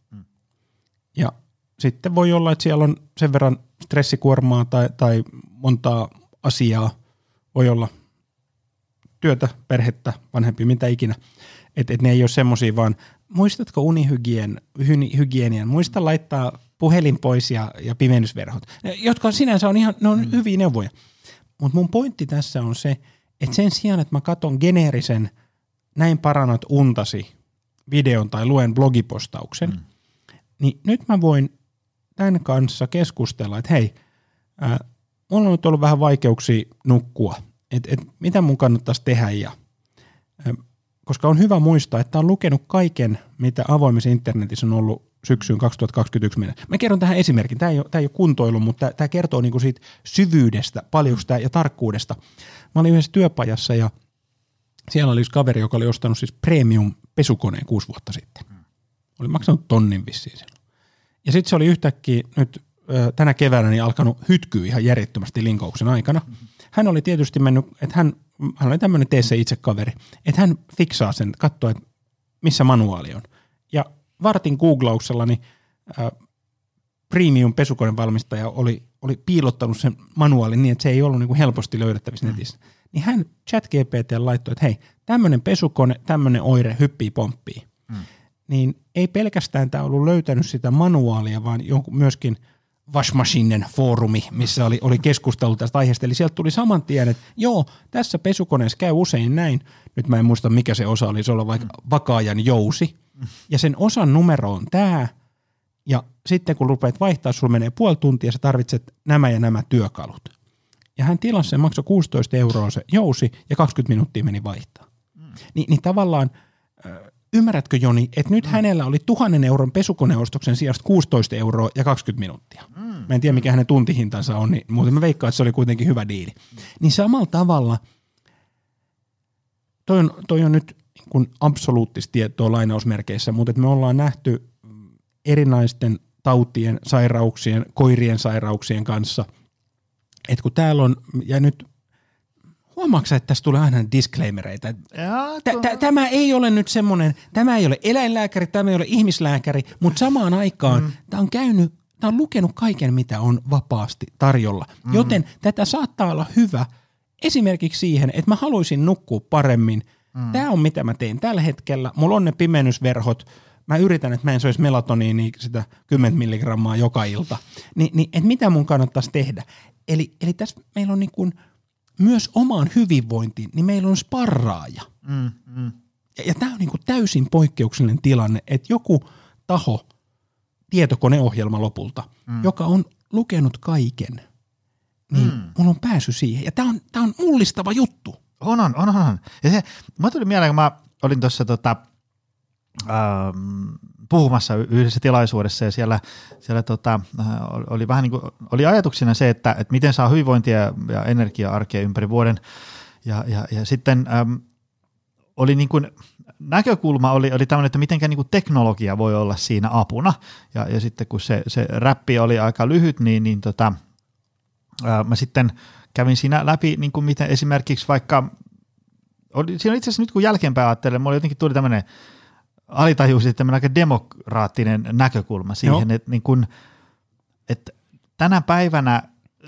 Ja sitten voi olla, että siellä on sen verran stressikuormaa tai, tai montaa asiaa, voi olla työtä, perhettä, vanhempi, mitä ikinä. Että et ne ei ole semmoisia vaan, muistatko unihygienian, muista laittaa puhelin pois ja, ja pimennysverhot, jotka sinänsä on ihan, ne on mm. hyviä neuvoja. Mutta mun pointti tässä on se, että sen sijaan, että mä katson geneerisen näin parannat untasi videon tai luen blogipostauksen, mm. Niin nyt mä voin tämän kanssa keskustella, että hei, äh, mulla on nyt ollut vähän vaikeuksia nukkua, että et, mitä mun kannattaisi tehdä ja äh, koska on hyvä muistaa, että on lukenut kaiken, mitä avoimessa internetissä on ollut syksyyn 2021 mennessä. Mä kerron tähän esimerkin. Tämä ei ole, tämä ei ole kuntoilu, mutta tämä kertoo niinku siitä syvyydestä, paljonsta ja tarkkuudesta. Mä olin yhdessä työpajassa ja siellä oli yksi kaveri, joka oli ostanut siis premium pesukoneen kuusi vuotta sitten. Oli maksanut tonnin vissiin siellä. Ja sitten se oli yhtäkkiä nyt tänä keväänä niin alkanut hytkyä ihan järjettömästi linkauksen aikana. Hän oli tietysti mennyt, että hän, hän oli tämmöinen tee se itse kaveri, että hän fiksaa sen, katsoo, että missä manuaali on. Ja vartin googlauksella niin äh, premium pesukonevalmistaja oli, oli piilottanut sen manuaalin niin, että se ei ollut niin kuin helposti löydettävissä mm. netissä. Niin hän chat GPT laittoi, että hei, tämmöinen pesukone, tämmöinen oire hyppii pomppii. Mm. Niin ei pelkästään tämä ollut löytänyt sitä manuaalia, vaan myöskin Washmachinen foorumi, missä oli, oli keskustelu tästä aiheesta. Eli sieltä tuli saman tien, että joo, tässä pesukoneessa käy usein näin. Nyt mä en muista, mikä se osa oli, se oli vaikka vakaajan jousi ja sen osan numero on tämä, ja sitten kun rupeat vaihtaa, sulla menee puoli tuntia, sä tarvitset nämä ja nämä työkalut. Ja hän tilasi sen, maksoi 16 euroa se jousi, ja 20 minuuttia meni vaihtaa. Ni, niin tavallaan, ymmärrätkö Joni, että nyt mm. hänellä oli tuhannen euron pesukoneostoksen sijasta 16 euroa ja 20 minuuttia. Mm. Mä en tiedä, mikä hänen tuntihintansa on, niin muuten mä veikkaan, että se oli kuitenkin hyvä diili. Mm. Niin samalla tavalla, toi on, toi on nyt kun absoluuttista tietoa lainausmerkeissä, mutta me ollaan nähty erinäisten tautien, sairauksien, koirien sairauksien kanssa, että kun täällä on, ja nyt huomaatko että tässä tulee aina disclaimereita? Tämä ei ole nyt semmoinen, tämä ei ole eläinlääkäri, tämä ei ole ihmislääkäri, mutta samaan aikaan mm. tämä on käynyt, tämä on lukenut kaiken, mitä on vapaasti tarjolla. Mm. Joten tätä saattaa olla hyvä esimerkiksi siihen, että mä haluaisin nukkua paremmin – Mm. Tämä on mitä mä teen tällä hetkellä. Mulla on ne pimennysverhot. Mä yritän, että mä en söisi melatoniini sitä 10 milligrammaa joka ilta. Ni, niin, että mitä mun kannattaisi tehdä? Eli, eli tässä meillä on niin kuin myös omaan hyvinvointiin, niin meillä on sparraaja. Mm, mm. Ja, ja tämä on niin kuin täysin poikkeuksellinen tilanne, että joku taho, tietokoneohjelma lopulta, mm. joka on lukenut kaiken, niin mm. mulla on pääsy siihen. Ja tämä on, tää on mullistava juttu. On, on, on, on. Ja se, mä tuli mieleen, kun mä olin tuossa tota, ähm, puhumassa yhdessä tilaisuudessa ja siellä, siellä tota, äh, oli vähän niin kuin, oli ajatuksena se, että, että miten saa hyvinvointia ja energiaa-arkea ympäri vuoden. Ja, ja, ja sitten ähm, oli niin kuin, näkökulma oli, oli tämmöinen, että miten niin teknologia voi olla siinä apuna. Ja, ja sitten kun se, se räppi oli aika lyhyt, niin, niin tota, ää, mä sitten – kävin siinä läpi, niin kuin miten esimerkiksi vaikka, oli, siinä itse asiassa nyt kun jälkeenpäin ajattelen, mulla jotenkin tuli tämmöinen alitajuisesti tämmöinen aika demokraattinen näkökulma siihen, että, niin kuin, että tänä päivänä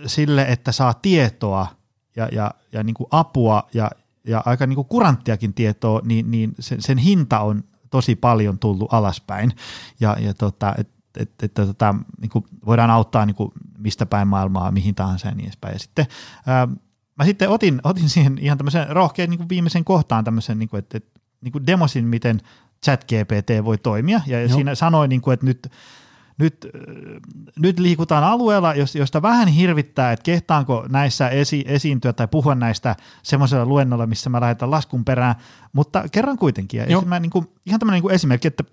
sille, että saa tietoa ja, ja, ja niin kuin apua ja, ja aika niin kuin kuranttiakin tietoa, niin, niin sen, sen hinta on tosi paljon tullut alaspäin. Ja, ja tota, et, että, että tota, niin kuin voidaan auttaa niin kuin mistä päin maailmaa, mihin tahansa ja niin edespäin. Ja sitten ää, mä sitten otin, otin siihen ihan tämmöisen rohkean niin kuin viimeisen kohtaan tämmöisen, niin kuin, että, että niin kuin demosin, miten ChatGPT voi toimia, ja Joo. siinä sanoin, niin kuin, että nyt, nyt, nyt liikutaan alueella, josta vähän hirvittää, että kehtaanko näissä esi- esiintyä tai puhua näistä semmoisella luennolla, missä mä lähetän laskun perään, mutta kerran kuitenkin. Ja mä, niin kuin, ihan tämmöinen niin esimerkki, että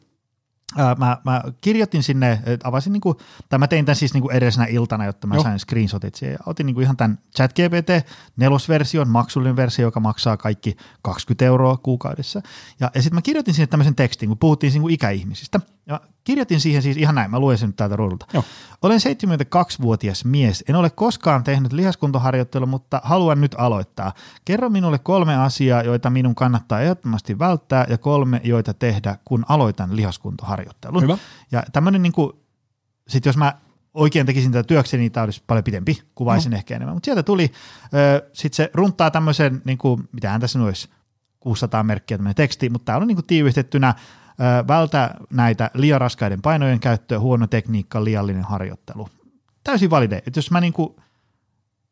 Ää, mä, mä kirjoitin sinne, avasin niinku, tai mä tein tämän siis niinku edellisenä iltana, jotta mä Joo. sain screenshotit siihen. Otin niinku ihan tämän ChatGPT nelosversion, maksullinen versio, joka maksaa kaikki 20 euroa kuukaudessa. Ja, ja sitten mä kirjoitin sinne tämmöisen tekstin, kun puhuttiin niinku ikäihmisistä. Ja kirjoitin siihen siis ihan näin, mä luen sen nyt täältä ruudulta. Joo. Olen 72-vuotias mies, en ole koskaan tehnyt lihaskuntoharjoittelua, mutta haluan nyt aloittaa. Kerro minulle kolme asiaa, joita minun kannattaa ehdottomasti välttää ja kolme, joita tehdä, kun aloitan lihaskuntoharjoittelun. Hyvä. Ja tämmöinen niin kuin, sit jos mä oikein tekisin tätä työkseni, niin tämä olisi paljon pidempi, kuvaisin no. ehkä enemmän. Mutta sieltä tuli, sitten se runtaa tämmöisen, niin kuin, mitähän tässä nyt olisi, 600 merkkiä tämmöinen teksti, mutta tämä on niin kuin tiivistettynä vältä näitä liian raskaiden painojen käyttöä, huono tekniikka, liiallinen harjoittelu. Täysin valide. Että jos mä niinku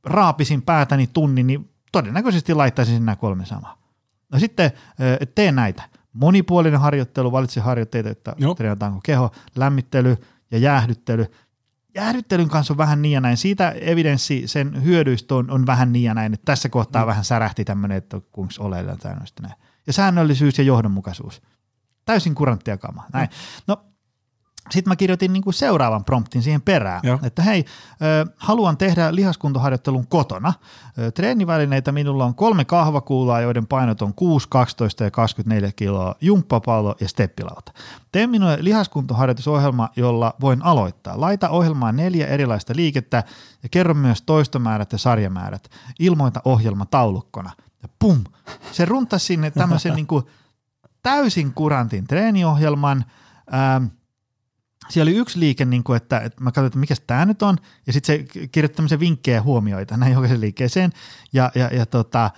raapisin päätäni tunnin, niin todennäköisesti laittaisin nämä kolme samaa. No sitten tee näitä. Monipuolinen harjoittelu, valitse harjoitteita, että treenataanko keho, lämmittely ja jäähdyttely. Jäähdyttelyn kanssa on vähän niin ja näin. Siitä evidenssi sen hyödyistä on, on vähän niin ja näin, että tässä kohtaa mm. vähän särähti tämmöinen, että kuinka oleellinen näin. Ja säännöllisyys ja johdonmukaisuus täysin kuranttia kamaa. Näin. No, sitten mä kirjoitin niin kuin seuraavan promptin siihen perään, Joo. että hei, haluan tehdä lihaskuntoharjoittelun kotona. Treenivälineitä minulla on kolme kahvakuulaa, joiden painot on 6, 12 ja 24 kiloa, jumppapallo ja steppilauta. Tee minulle lihaskuntoharjoitusohjelma, jolla voin aloittaa. Laita ohjelmaan neljä erilaista liikettä ja kerro myös toistomäärät ja sarjamäärät. Ilmoita ohjelma taulukkona. Ja pum, se runtasi sinne tämmöisen niin kuin täysin kurantin treeniohjelman. Ähm, siellä oli yksi liike, niin kuin, että, että mä katsoin, että mikä tämä nyt on, ja sitten se kirjoitti tämmöisiä vinkkejä ja huomioita näin jokaisen liikkeeseen, ja, ja, ja tota,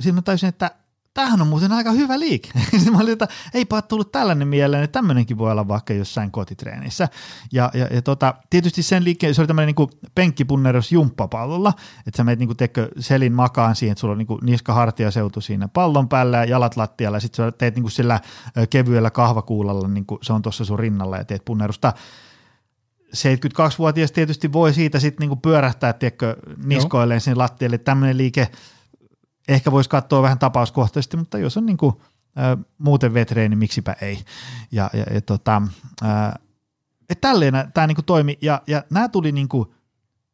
sitten mä taisin, että tämähän on muuten aika hyvä liike. Sitten mä olin, että eipä tullut tällainen mieleen, että tämmöinenkin voi olla vaikka jossain kotitreenissä. Ja, ja, ja tota, tietysti sen liikkeen, se oli tämmöinen niin penkkipunnerus jumppapallolla, että sä meet niin teekö selin makaan siihen, että sulla on niin niska hartiaseutu siinä pallon päällä ja jalat lattialla ja sitten sä teet niin sillä kevyellä kahvakuulalla, niin se on tuossa sun rinnalla ja teet punnerusta. 72-vuotias tietysti voi siitä sitten niin pyörähtää, tiedätkö, niskoilleen sinne lattialle. Tämmöinen liike ehkä voisi katsoa vähän tapauskohtaisesti, mutta jos on niin kuin, ä, muuten vetreeni, niin miksipä ei. Ja, ja, ja tota, ä, et tälleen tämä niin toimi, ja, ja nämä tuli niin kuin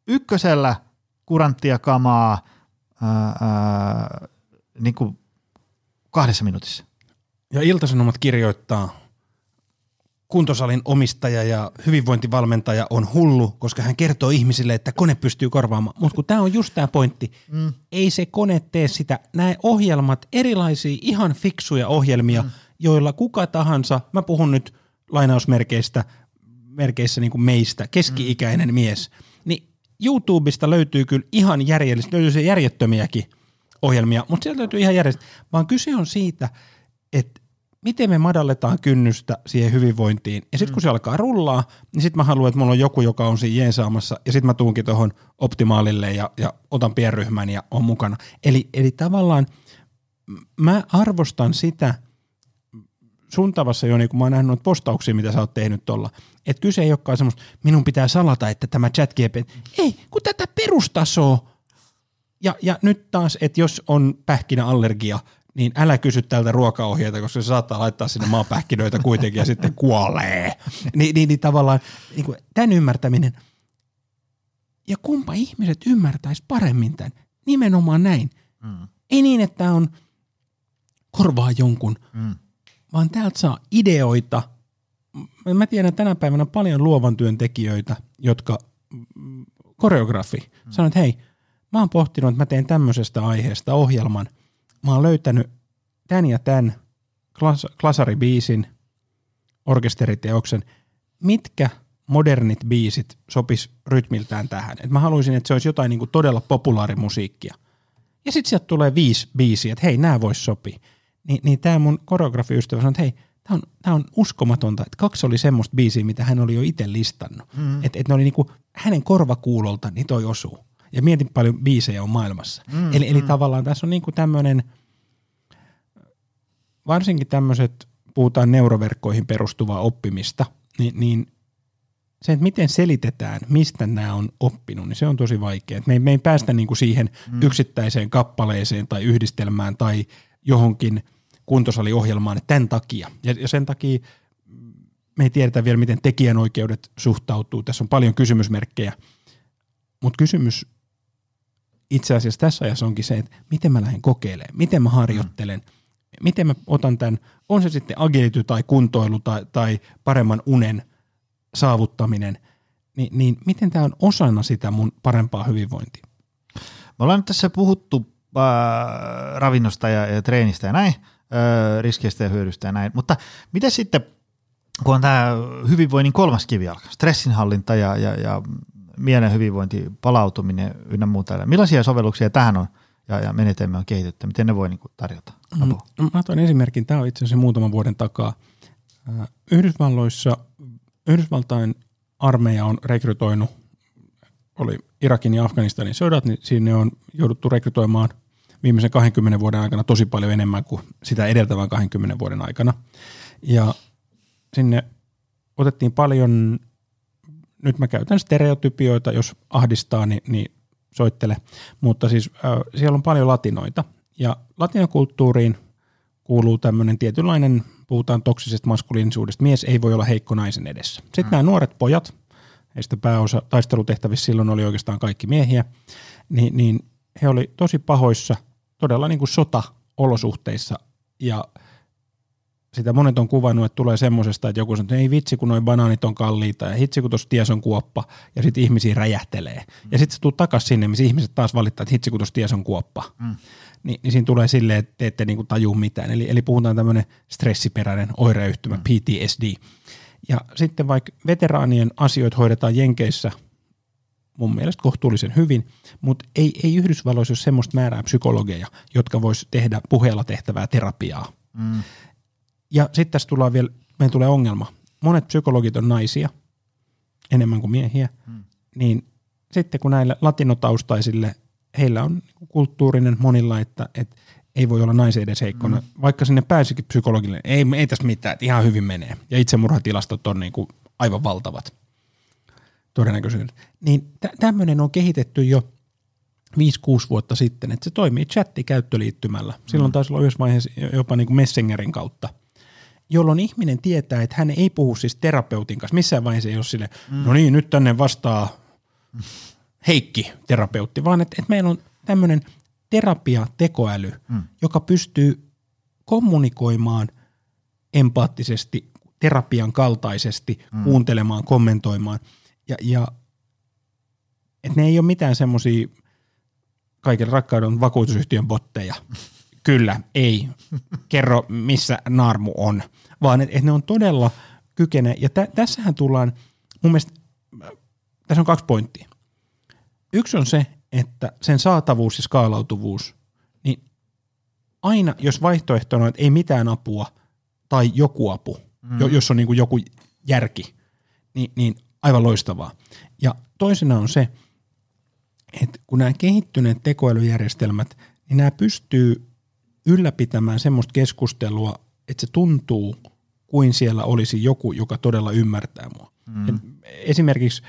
ykkösellä kuranttia kamaa ää, ää, niin kuin kahdessa minuutissa. Ja Iltasanomat kirjoittaa kuntosalin omistaja ja hyvinvointivalmentaja on hullu, koska hän kertoo ihmisille, että kone pystyy korvaamaan. Mutta kun tämä on just tämä pointti, mm. ei se kone tee sitä. Nämä ohjelmat, erilaisia ihan fiksuja ohjelmia, mm. joilla kuka tahansa, mä puhun nyt lainausmerkeistä, merkeissä niin kuin meistä, keski-ikäinen mm. mies, niin YouTubesta löytyy kyllä ihan järjellistä, löytyy se järjettömiäkin ohjelmia, mutta sieltä löytyy ihan järjellistä, vaan kyse on siitä, että miten me madalletaan kynnystä siihen hyvinvointiin. Ja sitten kun se alkaa rullaa, niin sitten mä haluan, että mulla on joku, joka on siinä jeensaamassa, ja sitten mä tuunkin tuohon optimaalille ja, ja otan pienryhmän ja on mukana. Eli, eli tavallaan mä arvostan sitä sun tavassa jo, niin kun mä oon nähnyt postauksia, mitä sä oot tehnyt tuolla, että kyse ei olekaan semmoista, minun pitää salata, että tämä chat ei, kun tätä perustasoa, ja, ja nyt taas, että jos on pähkinäallergia – niin älä kysy tältä ruokaohjeita, koska se saattaa laittaa sinne maapähkinöitä kuitenkin ja sitten kuolee. Ni, niin, niin tavallaan niin kuin tämän ymmärtäminen. Ja kumpa ihmiset ymmärtäisi paremmin tämän. Nimenomaan näin. Mm. Ei niin, että on korvaa jonkun, mm. vaan täältä saa ideoita. Mä tiedän tänä päivänä paljon luovan työn tekijöitä, jotka mm, koreografi mm. sanoo, että hei, mä oon pohtinut, että mä teen tämmöisestä aiheesta ohjelman – mä oon löytänyt tän ja tän klas, klasaribiisin, orkesteriteoksen, mitkä modernit biisit sopis rytmiltään tähän. Et mä haluaisin, että se olisi jotain niin kuin todella populaarimusiikkia. Ja sitten sieltä tulee viisi biisiä, että hei, nämä vois sopia. Ni, niin tämä mun koreografiystävä sanoi, että hei, tämä on, tää on uskomatonta, että kaksi oli semmoista biisiä, mitä hän oli jo itse listannut. Mm. Että et ne oli niinku hänen korvakuulolta, niin toi osuu. ja mietin paljon biisejä on maailmassa. Mm, eli, eli mm. tavallaan tässä on niinku tämmöinen, varsinkin tämmöiset, puhutaan neuroverkkoihin perustuvaa oppimista, niin, niin se, että miten selitetään, mistä nämä on oppinut, niin se on tosi vaikea. Me ei, me ei päästä niinku siihen mm. yksittäiseen kappaleeseen tai yhdistelmään tai johonkin kuntosaliohjelmaan tämän takia. Ja, ja sen takia me ei tiedetä vielä, miten tekijänoikeudet suhtautuu. Tässä on paljon kysymysmerkkejä. Mutta kysymys itse asiassa tässä ajassa onkin se, että miten mä lähden kokeilemaan, miten mä harjoittelen, miten mä otan tämän, on se sitten agility tai kuntoilu tai, tai paremman unen saavuttaminen, niin, niin miten tämä on osana sitä mun parempaa hyvinvointia? Me ollaan nyt tässä puhuttu äh, ravinnosta ja, ja treenistä ja näin, äh, riskeistä ja hyödystä ja näin, mutta miten sitten – kun on tämä hyvinvoinnin kolmas kivijalka, stressinhallinta ja, ja, ja mielen hyvinvointi, palautuminen ynnä muuta. Millaisia sovelluksia tähän on ja, ja menetelmiä on kehitetty? Miten ne voi niin kuin, tarjota apua? Mm, mä otan esimerkin. Tämä on itse asiassa muutaman vuoden takaa. Yhdysvalloissa, Yhdysvaltain armeija on rekrytoinut, oli Irakin ja Afganistanin sodat, niin sinne on jouduttu rekrytoimaan viimeisen 20 vuoden aikana tosi paljon enemmän kuin sitä edeltävän 20 vuoden aikana. Ja sinne otettiin paljon, nyt mä käytän stereotypioita, jos ahdistaa, niin, niin soittele, mutta siis äh, siellä on paljon latinoita ja latinokulttuuriin kuuluu tämmöinen tietynlainen, puhutaan toksisesta maskuliinisuudesta, mies ei voi olla heikko naisen edessä. Sitten mm. nämä nuoret pojat, heistä pääosa taistelutehtävissä silloin oli oikeastaan kaikki miehiä, niin, niin he oli tosi pahoissa, todella niin kuin sota-olosuhteissa ja – sitä monet on kuvannut, että tulee semmoisesta, että joku sanoo, että ei vitsi, kun noin banaanit on kalliita ja hitsi, kun tuossa ties on kuoppa ja sitten ihmisiä räjähtelee. Mm. Ja sitten se tuu takaisin sinne, missä ihmiset taas valittaa, että hitsi, kun tuossa ties on kuoppa. Mm. Ni, niin siinä tulee silleen, että te ette niinku tajua mitään. Eli, eli puhutaan tämmöinen stressiperäinen oireyhtymä, mm. PTSD. Ja sitten vaikka veteraanien asioita hoidetaan Jenkeissä mun mielestä kohtuullisen hyvin, mutta ei, ei Yhdysvalloissa ole semmoista määrää psykologeja, jotka vois tehdä puheella tehtävää terapiaa. Mm. Ja sitten tässä tulee vielä, meidän tulee ongelma. Monet psykologit on naisia, enemmän kuin miehiä, hmm. niin sitten kun näille latinotaustaisille, heillä on kulttuurinen monilla, että, että ei voi olla naisen edes heikkona, hmm. vaikka sinne pääsikin psykologille, ei, ei tässä mitään, että ihan hyvin menee. Ja itsemurhatilastot on niin kuin aivan valtavat todennäköisyydet. Niin t- tämmöinen on kehitetty jo 5-6 vuotta sitten, että se toimii chatti-käyttöliittymällä. Silloin hmm. taisi olla yhdessä vaiheessa jopa niin kuin Messengerin kautta – jolloin ihminen tietää, että hän ei puhu siis terapeutin kanssa. Missään vaiheessa ei ole sille, mm. no niin, nyt tänne vastaa Heikki terapeutti, vaan että, että meillä on tämmöinen terapia-tekoäly, mm. joka pystyy kommunikoimaan empaattisesti, terapian kaltaisesti, mm. kuuntelemaan, kommentoimaan. Ja, ja että ne ei ole mitään semmoisia kaiken rakkauden vakuutusyhtiön botteja, kyllä, ei, kerro missä naarmu on, vaan että et ne on todella kykene, ja tä, tässähän tullaan, mun mielestä, tässä on kaksi pointtia. Yksi on se, että sen saatavuus ja skaalautuvuus, niin aina jos vaihtoehtona on, että ei mitään apua tai joku apu, mm. jos on niin kuin joku järki, niin, niin aivan loistavaa. Ja toisena on se, että kun nämä kehittyneet tekoälyjärjestelmät, niin nämä pystyy ylläpitämään semmoista keskustelua, että se tuntuu kuin siellä olisi joku, joka todella ymmärtää mua. Mm. esimerkiksi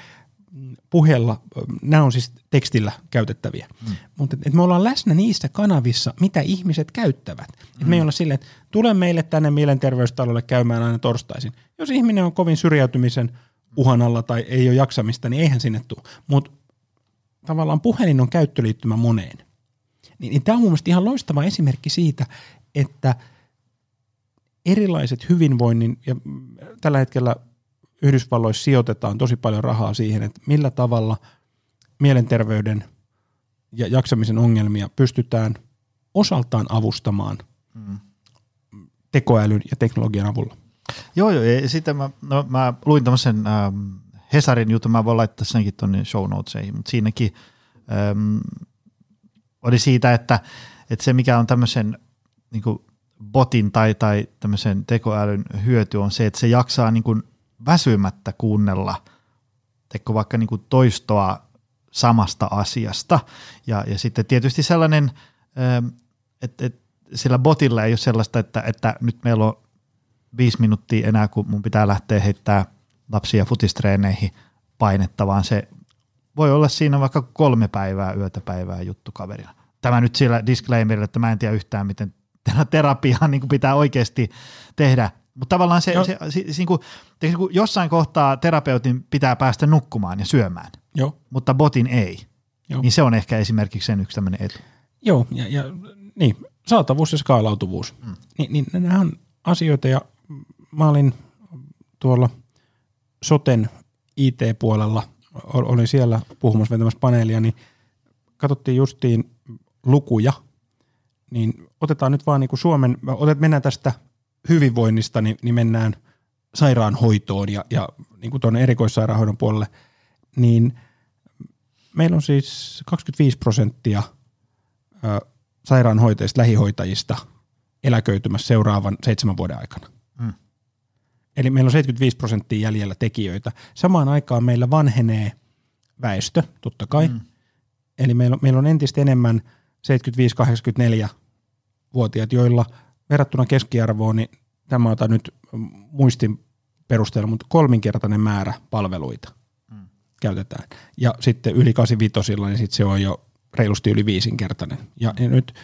puheella, nämä on siis tekstillä käytettäviä, mm. mutta et me ollaan läsnä niissä kanavissa, mitä ihmiset käyttävät. Mm. Et me ei mm. olla silleen, että tule meille tänne mielenterveystalolle käymään aina torstaisin. Jos ihminen on kovin syrjäytymisen uhan alla tai ei ole jaksamista, niin eihän sinne tule. Mutta tavallaan puhelin on käyttöliittymä moneen. Niin, niin tämä on mun mielestä ihan loistava esimerkki siitä, että erilaiset hyvinvoinnin, ja tällä hetkellä Yhdysvalloissa sijoitetaan tosi paljon rahaa siihen, että millä tavalla mielenterveyden ja jaksamisen ongelmia pystytään osaltaan avustamaan mm. tekoälyn ja teknologian avulla. Joo, joo. Ja sitten mä, no, mä luin tämmöisen ähm, Hesarin jutun, mä voin laittaa senkin tuonne show notesihin, mutta siinäkin ähm, oli siitä, että, että se mikä on tämmöisen niin kuin botin tai, tai tämmöisen tekoälyn hyöty on se, että se jaksaa niin kuin väsymättä kuunnella teko vaikka niin kuin toistoa samasta asiasta. Ja, ja sitten tietysti sellainen, että, että sillä botilla ei ole sellaista, että, että nyt meillä on viisi minuuttia enää, kun mun pitää lähteä heittää lapsia futistreeneihin painetta, vaan se voi olla siinä vaikka kolme päivää, yötä päivää juttu kaverina. Tämä nyt sillä disclaimerilla, että mä en tiedä yhtään, miten terapiaa niin pitää oikeasti tehdä. Mutta tavallaan se, se, se, se niin kuin, niin kuin jossain kohtaa terapeutin pitää päästä nukkumaan ja syömään, Joo. mutta botin ei. Joo. Niin se on ehkä esimerkiksi sen yksi tämmöinen etu. Joo, ja, ja niin, saatavuus ja skaalautuvuus. Mm. Ni, niin nämä on asioita, ja mä olin tuolla soten IT-puolella, olin siellä puhumassa vetämässä paneelia, niin katsottiin justiin lukuja, niin otetaan nyt vaan niin kuin Suomen, otet, mennään tästä hyvinvoinnista, niin, niin mennään sairaanhoitoon ja, ja niin kuin tuonne erikoissairaanhoidon puolelle, niin meillä on siis 25 prosenttia ö, sairaanhoitajista, lähihoitajista eläköitymässä seuraavan seitsemän vuoden aikana. Hmm. Eli meillä on 75 prosenttia jäljellä tekijöitä. Samaan aikaan meillä vanhenee väestö, totta kai. Hmm. Eli meillä on, meillä on entistä enemmän 75-84-vuotiaat, joilla verrattuna keskiarvoon, niin tämä otan nyt muistin perusteella, mutta kolminkertainen määrä palveluita hmm. käytetään. Ja sitten yli 85 niin sitten se on jo reilusti yli viisinkertainen. Ja, ja nyt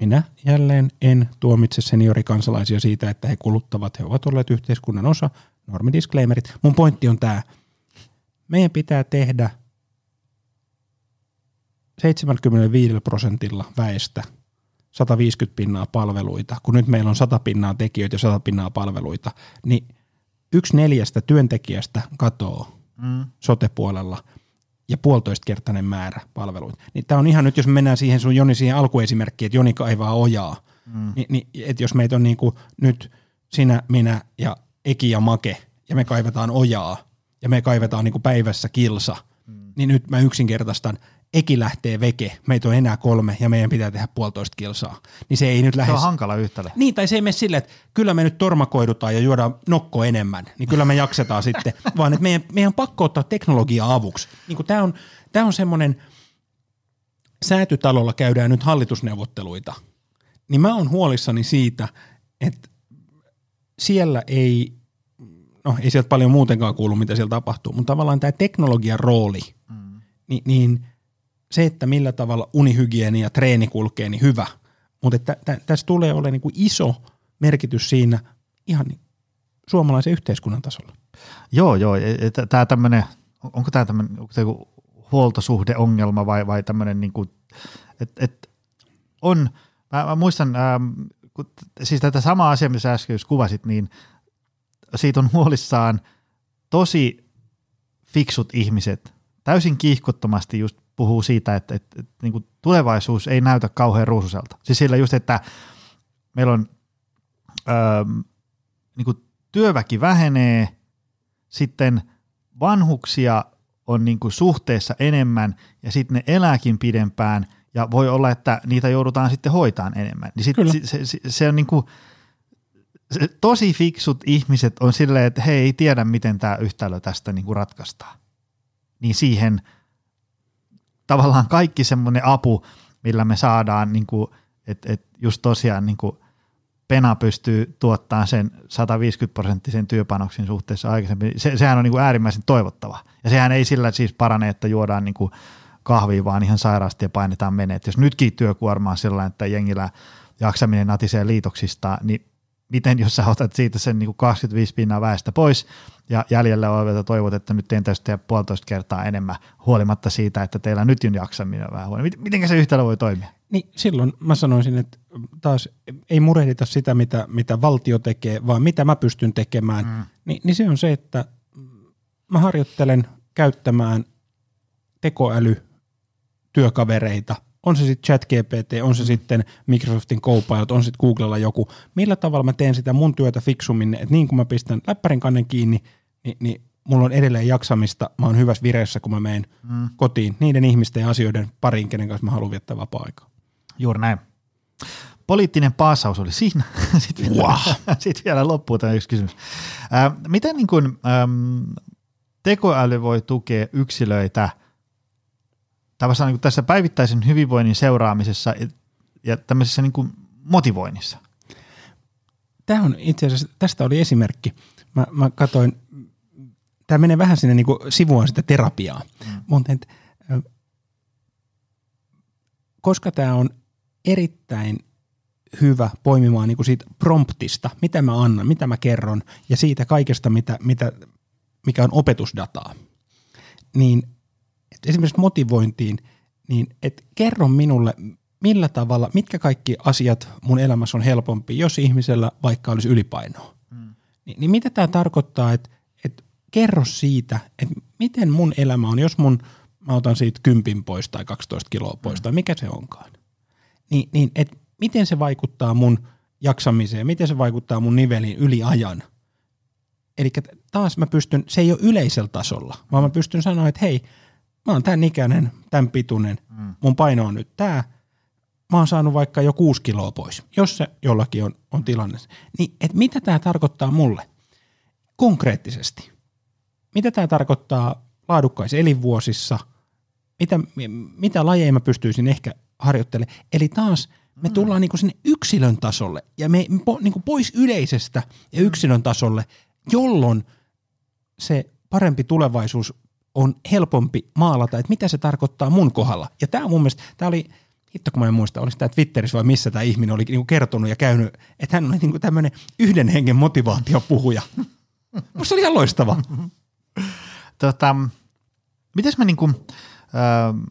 minä jälleen en tuomitse seniorikansalaisia siitä, että he kuluttavat, he ovat olleet yhteiskunnan osa, normidisclaimerit. Mun pointti on tämä, meidän pitää tehdä 75 prosentilla väestä 150 pinnaa palveluita, kun nyt meillä on 100 pinnaa tekijöitä ja 100 pinnaa palveluita, niin yksi neljästä työntekijästä katoo mm. sotepuolella ja puolitoistkertainen määrä palveluita. Niin tämä on ihan nyt, jos me mennään siihen sun Joni siihen alkuesimerkkiin, että Joni kaivaa ojaa, mm. niin, niin että jos meitä on niin kuin nyt sinä, minä ja Eki ja Make, ja me kaivetaan ojaa, ja me kaivetaan niin kuin päivässä kilsa, mm. niin nyt mä yksinkertaistan, Eki lähtee veke, meitä on enää kolme ja meidän pitää tehdä puolitoista kilsaa. Niin se ei nyt lähde... Se on hankala yhtälö. Niin, tai se ei mene silleen, että kyllä me nyt tormakoidutaan ja juodaan nokko enemmän, niin kyllä me jaksetaan sitten, vaan että meidän, meidän on pakko ottaa teknologia avuksi. Niin tämä on, tää on semmoinen, säätytalolla käydään nyt hallitusneuvotteluita, niin mä oon huolissani siitä, että siellä ei, no ei sieltä paljon muutenkaan kuulu, mitä siellä tapahtuu, mutta tavallaan tämä teknologian rooli, mm. niin, niin – se, että millä tavalla unihygieni ja treeni kulkee, niin hyvä. Mutta että tä, tässä tulee olemaan niin kuin iso merkitys siinä ihan niin suomalaisen yhteiskunnan tasolla. Joo, joo. E, e, tämä tämmöinen, onko tämä tämmöinen huoltosuhdeongelma vai, vai tämmöinen, niin kuin, et on, mä, mä muistan, ähm, kun, siis tätä samaa asiaa, mitä äsken kuvasit, niin siitä on huolissaan tosi fiksut ihmiset, täysin kiihkottomasti just puhuu siitä, että, että, että niin kuin tulevaisuus ei näytä kauhean ruususelta. Siis sillä just, että meillä on öö, niin kuin työväki vähenee, sitten vanhuksia on niin kuin suhteessa enemmän ja sitten ne elääkin pidempään ja voi olla, että niitä joudutaan sitten hoitaan enemmän. Niin sit se, se, se on niin kuin, se, tosi fiksut ihmiset on silleen, että he ei tiedä, miten tämä yhtälö tästä niin kuin ratkaistaan. Niin siihen – tavallaan kaikki semmoinen apu, millä me saadaan, niin että, että just tosiaan niin kuin Pena pystyy tuottamaan sen 150 prosenttisen työpanoksen suhteessa aikaisemmin, se, sehän on niin kuin äärimmäisen toivottava. Ja sehän ei sillä siis parane, että juodaan niin kuin kahvia, vaan ihan sairaasti ja painetaan meneet. Jos nytkin työkuorma on sellainen, että jengillä jaksaminen natisee liitoksista, niin miten jos sä otat siitä sen niin kuin 25 pinnaa väestä pois ja jäljellä olevilta toivot, että nyt teen tästä puolitoista kertaa enemmän huolimatta siitä, että teillä nyt on jaksaminen vähän huono. Miten se yhtälö voi toimia? Niin silloin mä sanoisin, että taas ei murehdita sitä, mitä, mitä valtio tekee, vaan mitä mä pystyn tekemään. Mm. Ni, niin se on se, että mä harjoittelen käyttämään tekoäly työkavereita – on se sitten ChatGPT, on se mm. sitten Microsoftin Copilot, on sitten Googlella joku, millä tavalla mä teen sitä mun työtä fiksummin, että niin kuin mä pistän läppärin kannen kiinni, niin, niin mulla on edelleen jaksamista, mä oon hyvässä vireessä, kun mä menen mm. kotiin niiden ihmisten ja asioiden pariin, kenen kanssa mä haluan viettää vapaa-aikaa. Juuri näin. Poliittinen paasaus oli siinä. Sitten vielä, wow. sitten vielä loppuu tämä yksi kysymys. Äh, miten niin kun, ähm, tekoäly voi tukea yksilöitä tavallaan niin tässä päivittäisen hyvinvoinnin seuraamisessa ja, ja tämmöisessä niin kuin motivoinnissa? Tämä on itse asiassa, tästä oli esimerkki. Mä, mä katsoin, tämä menee vähän sinne niin kuin sivuaan sitä terapiaa, mm. mutta et, koska tämä on erittäin hyvä poimimaan niin kuin siitä promptista, mitä mä annan, mitä mä kerron ja siitä kaikesta, mitä, mitä, mikä on opetusdataa, niin esimerkiksi motivointiin, niin et kerro minulle, millä tavalla, mitkä kaikki asiat mun elämässä on helpompi, jos ihmisellä vaikka olisi ylipainoa. Hmm. Niin, niin mitä tämä tarkoittaa, että et kerro siitä, että miten mun elämä on, jos mun, mä otan siitä kympin pois tai 12 kiloa pois hmm. tai mikä se onkaan. Niin, niin että miten se vaikuttaa mun jaksamiseen, miten se vaikuttaa mun niveliin yli ajan. Eli taas mä pystyn, se ei ole yleisellä tasolla, vaan mä pystyn sanoa, että hei, mä oon tämän ikäinen, tämän pituinen, mm. mun paino on nyt tämä, mä oon saanut vaikka jo kuusi kiloa pois, jos se jollakin on, on tilanne. Niin, että mitä tämä tarkoittaa mulle konkreettisesti? Mitä tämä tarkoittaa laadukkaissa elinvuosissa? Mitä, mitä lajeja mä pystyisin ehkä harjoittelemaan? Eli taas – me mm. tullaan niin kuin sinne yksilön tasolle ja me niin kuin pois yleisestä ja yksilön tasolle, jolloin se parempi tulevaisuus on helpompi maalata, että mitä se tarkoittaa mun kohdalla. Ja tämä mun mielestä, tämä oli, hitto kun mä en muista, olisi tämä Twitterissä vai missä tämä ihminen oli niin kertonut ja käynyt, että hän on niin tämmöinen yhden hengen motivaatiopuhuja. Musta se oli ihan loistava. tota, mites me niin kuin, äh,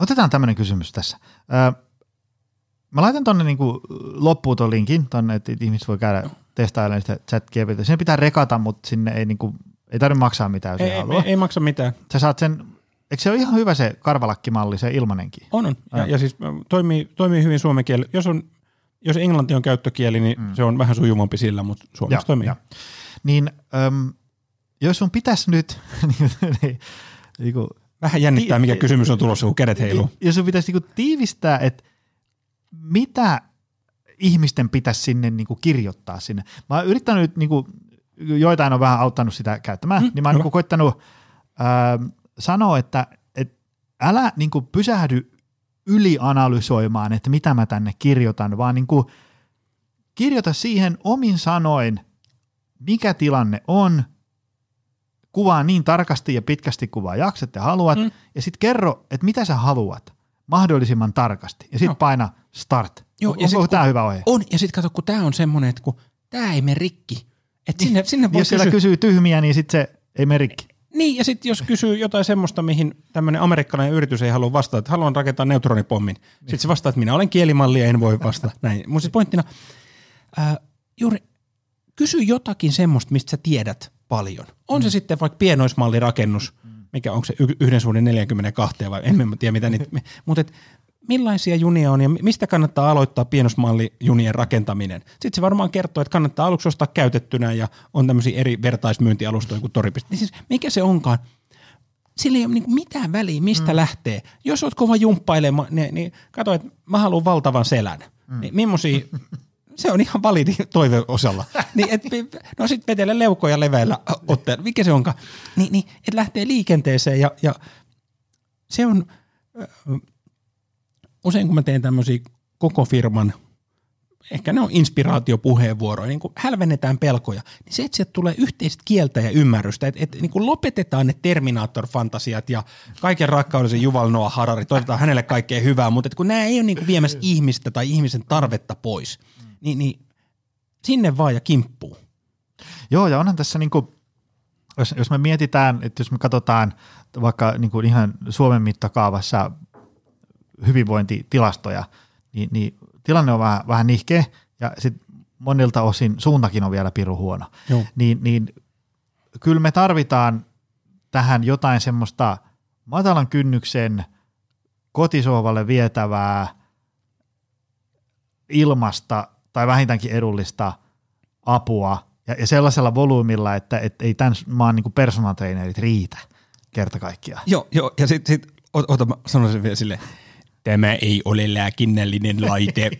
otetaan tämmöinen kysymys tässä. Äh, Mä laitan tonne niinku loppuun ton linkin, tonne, että ihmiset voi käydä testailemaan sitä chat. Sinne pitää rekata, mutta sinne ei, niinku, ei tarvitse maksaa mitään, jos ei, ei, ei, ei, maksa mitään. Sä saat sen, eikö se ole ihan hyvä se karvalakkimalli, se ilmanenkin? On, on. Ja, ja siis toimii, toimii hyvin suomen kieli. Jos, on, jos englanti on käyttökieli, niin mm. se on vähän sujuvampi sillä, mutta suomeksi ja, toimii. Ja. Niin, äm, jos sun pitäisi nyt niin, niin, niin, Vähän jännittää, mikä kysymys on tulossa, kun kädet heiluu. Jos sun pitäisi niin tiivistää, että mitä ihmisten pitäisi sinne niin kuin kirjoittaa sinne. Mä oon yrittänyt, niin kuin, joitain on vähän auttanut sitä käyttämään, mm, niin mä oon niin koittanut äh, sanoa, että et älä niin kuin pysähdy ylianalysoimaan, että mitä mä tänne kirjoitan, vaan niin kuin, kirjoita siihen omin sanoin, mikä tilanne on, kuvaa niin tarkasti ja pitkästi kuin vaan jaksat ja haluat, mm. ja sitten kerro, että mitä sä haluat mahdollisimman tarkasti, ja sitten no. paina – start. Joo, ja Onko tämä hyvä ohje? On, ja sitten kato, kun tämä on semmoinen, että kun tämä ei mene rikki. Et sinne, niin. sinne voi jos siellä kysyy tyhmiä, niin sitten se ei mene rikki. Niin, ja sitten jos kysyy jotain semmoista, mihin tämmöinen amerikkalainen yritys ei halua vastata, että haluan rakentaa neutronipommin. Niin. Sitten se vastaa, että minä olen kielimalli ja en voi vastata. Näin. Mun siis pointtina, ää, juuri kysy jotakin semmoista, mistä sä tiedät paljon. On mm. se sitten vaikka pienoismallirakennus, mikä onko se yhden suhde 42 vai en tiedä mitä niitä, mutta millaisia junia on ja mistä kannattaa aloittaa pienosmallijunien rakentaminen. Sitten se varmaan kertoo, että kannattaa aluksi ostaa käytettynä ja on tämmöisiä eri vertaismyyntialustoja kuin Toripiste. Niin siis mikä se onkaan? Sillä ei ole niin mitään väliä, mistä mm. lähtee. Jos oot kova jumppailemaan, niin, niin kato, että mä haluan valtavan selän. Mm. Niin millaisia, se on ihan validi toive osalla. niin et, no sit vetele leukoja leveillä otteella, mikä se onkaan. Niin, niin että lähtee liikenteeseen ja, ja se on, usein kun mä teen tämmöisiä koko firman, ehkä ne on inspiraatiopuheenvuoroja, niin kun hälvennetään pelkoja, niin se, että sieltä tulee yhteistä kieltä ja ymmärrystä, että, että niin kun lopetetaan ne Terminator-fantasiat ja kaiken rakkaudellisen Juval Noah Harari, toivotaan hänelle kaikkea hyvää, mutta että kun nämä ei ole niin viemässä ihmistä tai ihmisen tarvetta pois, niin, niin sinne vaan ja kimppuu. Joo, ja onhan tässä niin kuin, jos, jos me mietitään, että jos me katsotaan vaikka niin kuin ihan Suomen mittakaavassa hyvinvointitilastoja, niin, niin tilanne on vähän, vähän nihkeä ja sitten monilta osin suuntakin on vielä piru huono. Joo. Niin, niin kyllä me tarvitaan tähän jotain semmoista matalan kynnyksen kotisohvalle vietävää ilmasta tai vähintäänkin edullista apua ja, ja sellaisella volyymilla, että et ei tämän maan niin personal trainerit riitä kerta kaikkiaan. Joo, joo ja sitten sit, ota, mä sanoisin vielä silleen, tämä ei ole lääkinnällinen laite,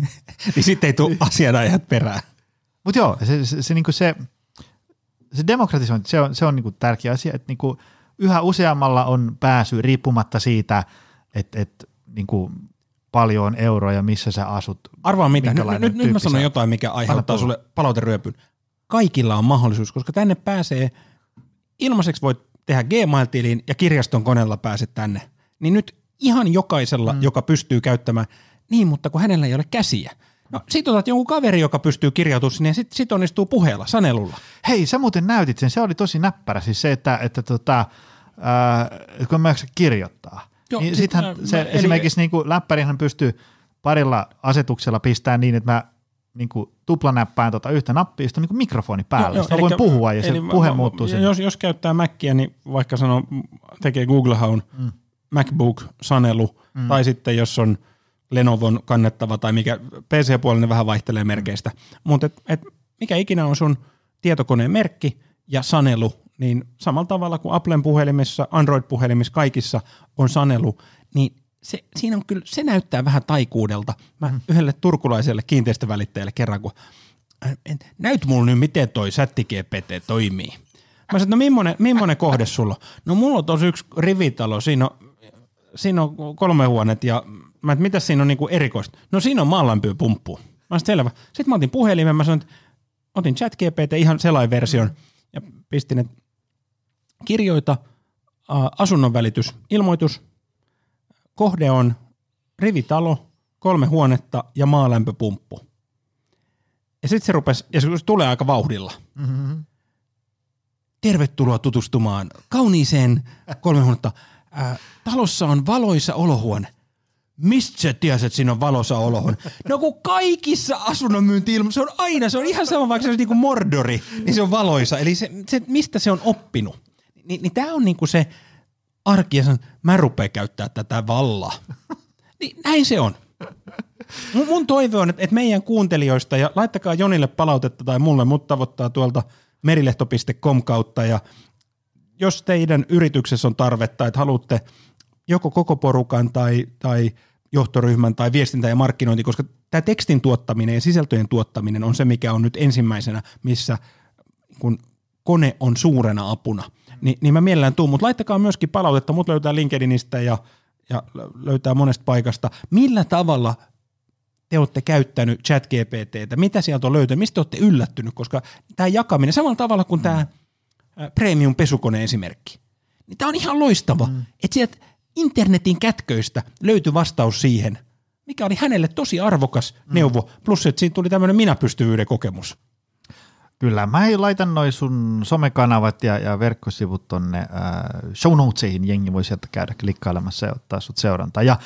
niin sitten ei tule asianajat perään. Mutta joo, se, se, se, niinku se, se demokratisointi, se on, se on niinku tärkeä asia, että niinku yhä useammalla on pääsy riippumatta siitä, että et, niin kuin paljon euroja, missä sä asut. Arvaa mitä, nyt, nyt, nyt mä sanon jotain, mikä aiheuttaa sulle palauteryöpyn. Kaikilla on mahdollisuus, koska tänne pääsee, ilmaiseksi voit tehdä Gmail-tilin ja kirjaston koneella pääset tänne. Niin nyt ihan jokaisella, mm. joka pystyy käyttämään, niin mutta kun hänellä ei ole käsiä. No sit otat jonkun kaveri, joka pystyy kirjautumaan sinne ja sit, sit onnistuu puheella, sanelulla. Hei, sä muuten näytit sen, se oli tosi näppärä, siis se, että, että tota, ää, kun mä kirjoittaa. Joo, niin sit sittenhän mä- se mä- eli- esimerkiksi niin kuin läppärihän pystyy parilla asetuksella pistämään niin, että mä niin kuin tuplanäppään tota yhtä nappia, josta niin kuin mikrofoni päällä. Joo, joo, voin puhua ja se eli puhe mä- muuttuu mä- sinne. Jos, jos käyttää Macia, niin vaikka sanoo, tekee Google-haun mm. MacBook-sanelu, mm. tai sitten jos on Lenovon kannettava tai mikä PC-puolinen niin vähän vaihtelee merkeistä. Mutta et, et, mikä ikinä on sun tietokoneen merkki ja sanelu, niin samalla tavalla kuin Applen puhelimissa, Android-puhelimissa, kaikissa on sanelu, niin se, siinä on kyllä, se näyttää vähän taikuudelta. Mä mm. yhdelle turkulaiselle kiinteistövälittäjälle kerran, kun et, näyt mulle nyt, miten toi chatti GPT toimii. Mä sanoin, no millainen, millainen kohde sulla on? No mulla on tosi yksi rivitalo, siinä on, siinä on kolme huonet ja mä et, mitä siinä on niinku erikoista? No siinä on maalämpöpumppu. Mä sanoin, selvä. Sitten mä otin puhelimen, mä sanoin, että otin chat GPT ihan selaiversion ja pistin, että kirjoita ä, asunnon välitys, ilmoitus, kohde on rivitalo, kolme huonetta ja maalämpöpumppu. Ja sitten se rupesi, ja se tulee aika vauhdilla. Mm-hmm. Tervetuloa tutustumaan kauniiseen kolme huonetta. Ää, talossa on valoisa olohuone. Mistä sä tiesit, että siinä on valoisa olohuone? No kun kaikissa asunnon myynti se on aina, se on ihan sama, vaikka se olisi niinku Mordori, niin se on valoisa. Eli se, se mistä se on oppinut. Ni, niin tämä on niinku se arki, ja sanon, mä rupean käyttää tätä vallaa. Niin näin se on. Mun, mun toive on, että, että meidän kuuntelijoista, ja laittakaa Jonille palautetta tai mulle, mut tavoittaa tuolta merilehto.com kautta, ja jos teidän yrityksessä on tarvetta, että haluatte joko koko porukan tai, tai johtoryhmän tai viestintä ja markkinointi, koska tämä tekstin tuottaminen ja sisältöjen tuottaminen on se, mikä on nyt ensimmäisenä, missä kun kone on suurena apuna, niin, niin mä mielellään tuun, mutta laittakaa myöskin palautetta, mut löytää LinkedInistä ja, ja löytää monesta paikasta. Millä tavalla te olette käyttänyt chat GPTtä, mitä sieltä on löytänyt, mistä te olette yllättynyt, koska tämä jakaminen, samalla tavalla kuin tämä premium pesukone esimerkki, niin tämä on ihan loistava, mm. että sieltä internetin kätköistä löytyi vastaus siihen, mikä oli hänelle tosi arvokas mm. neuvo, plus että siitä tuli tämmöinen minäpystyvyyden kokemus. Kyllä, mä laitan noin sun somekanavat ja, ja verkkosivut tonne äh, show notesihin, jengi voi sieltä käydä klikkailemassa ja ottaa sut seurantaa. Ja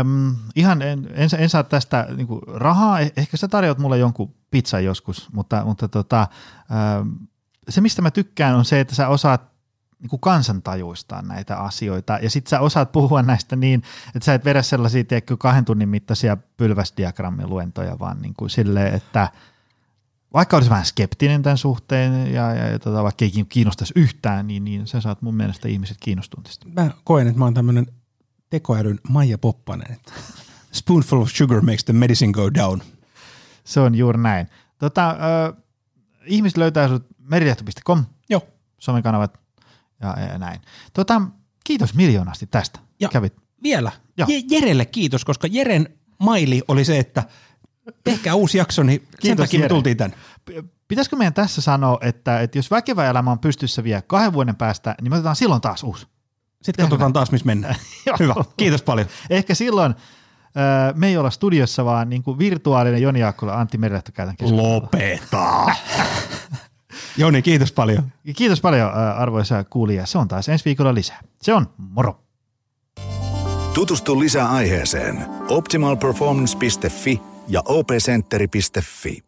äm, ihan en, en, en saa tästä niinku, rahaa, Eh- ehkä sä tarjoat mulle jonkun pizzan joskus, mutta, mutta tota, ähm, se mistä mä tykkään on se, että sä osaat niin kansantajuistaa näitä asioita ja sit sä osaat puhua näistä niin, että sä et vedä sellaisia tiedätkö, kahden tunnin mittaisia pylväsdiagrammiluentoja, vaan niin kuin silleen, että vaikka olisi vähän skeptinen tämän suhteen ja, ja, ja tota, vaikka ei kiinnostaisi yhtään, niin, niin sä saat mun mielestä ihmiset kiinnostua tästä. Mä koen, että mä oon tämmöinen tekoälyn Maija Poppanen. että Spoonful of sugar makes the medicine go down. Se on juuri näin. Tota, ö, ihmiset löytää sut merilehto.com, Joo. somekanavat ja, ja näin. Tota, kiitos miljoonasti tästä. Ja- Kävit. Vielä. Joo. Je- Jerelle kiitos, koska Jeren maili oli se, että tehkää uusi jakso, niin sen Kiitos, takia me Jere. tultiin tänne. Pitäisikö meidän tässä sanoa, että, että jos väkevä elämä on pystyssä vielä kahden vuoden päästä, niin me otetaan silloin taas uusi. Sitten Tehdään katsotaan taas, missä mennään. Hyvä, kiitos paljon. Ehkä silloin me ei olla studiossa, vaan niin kuin virtuaalinen Joni Jaakkola, Antti Merilehto käytän keskustelua. Lopeta. Joni, kiitos paljon. Kiitos paljon arvoisa kuulija. Se on taas ensi viikolla lisää. Se on moro. Tutustu lisää aiheeseen optimalperformance.fi ja opcenteri.fi.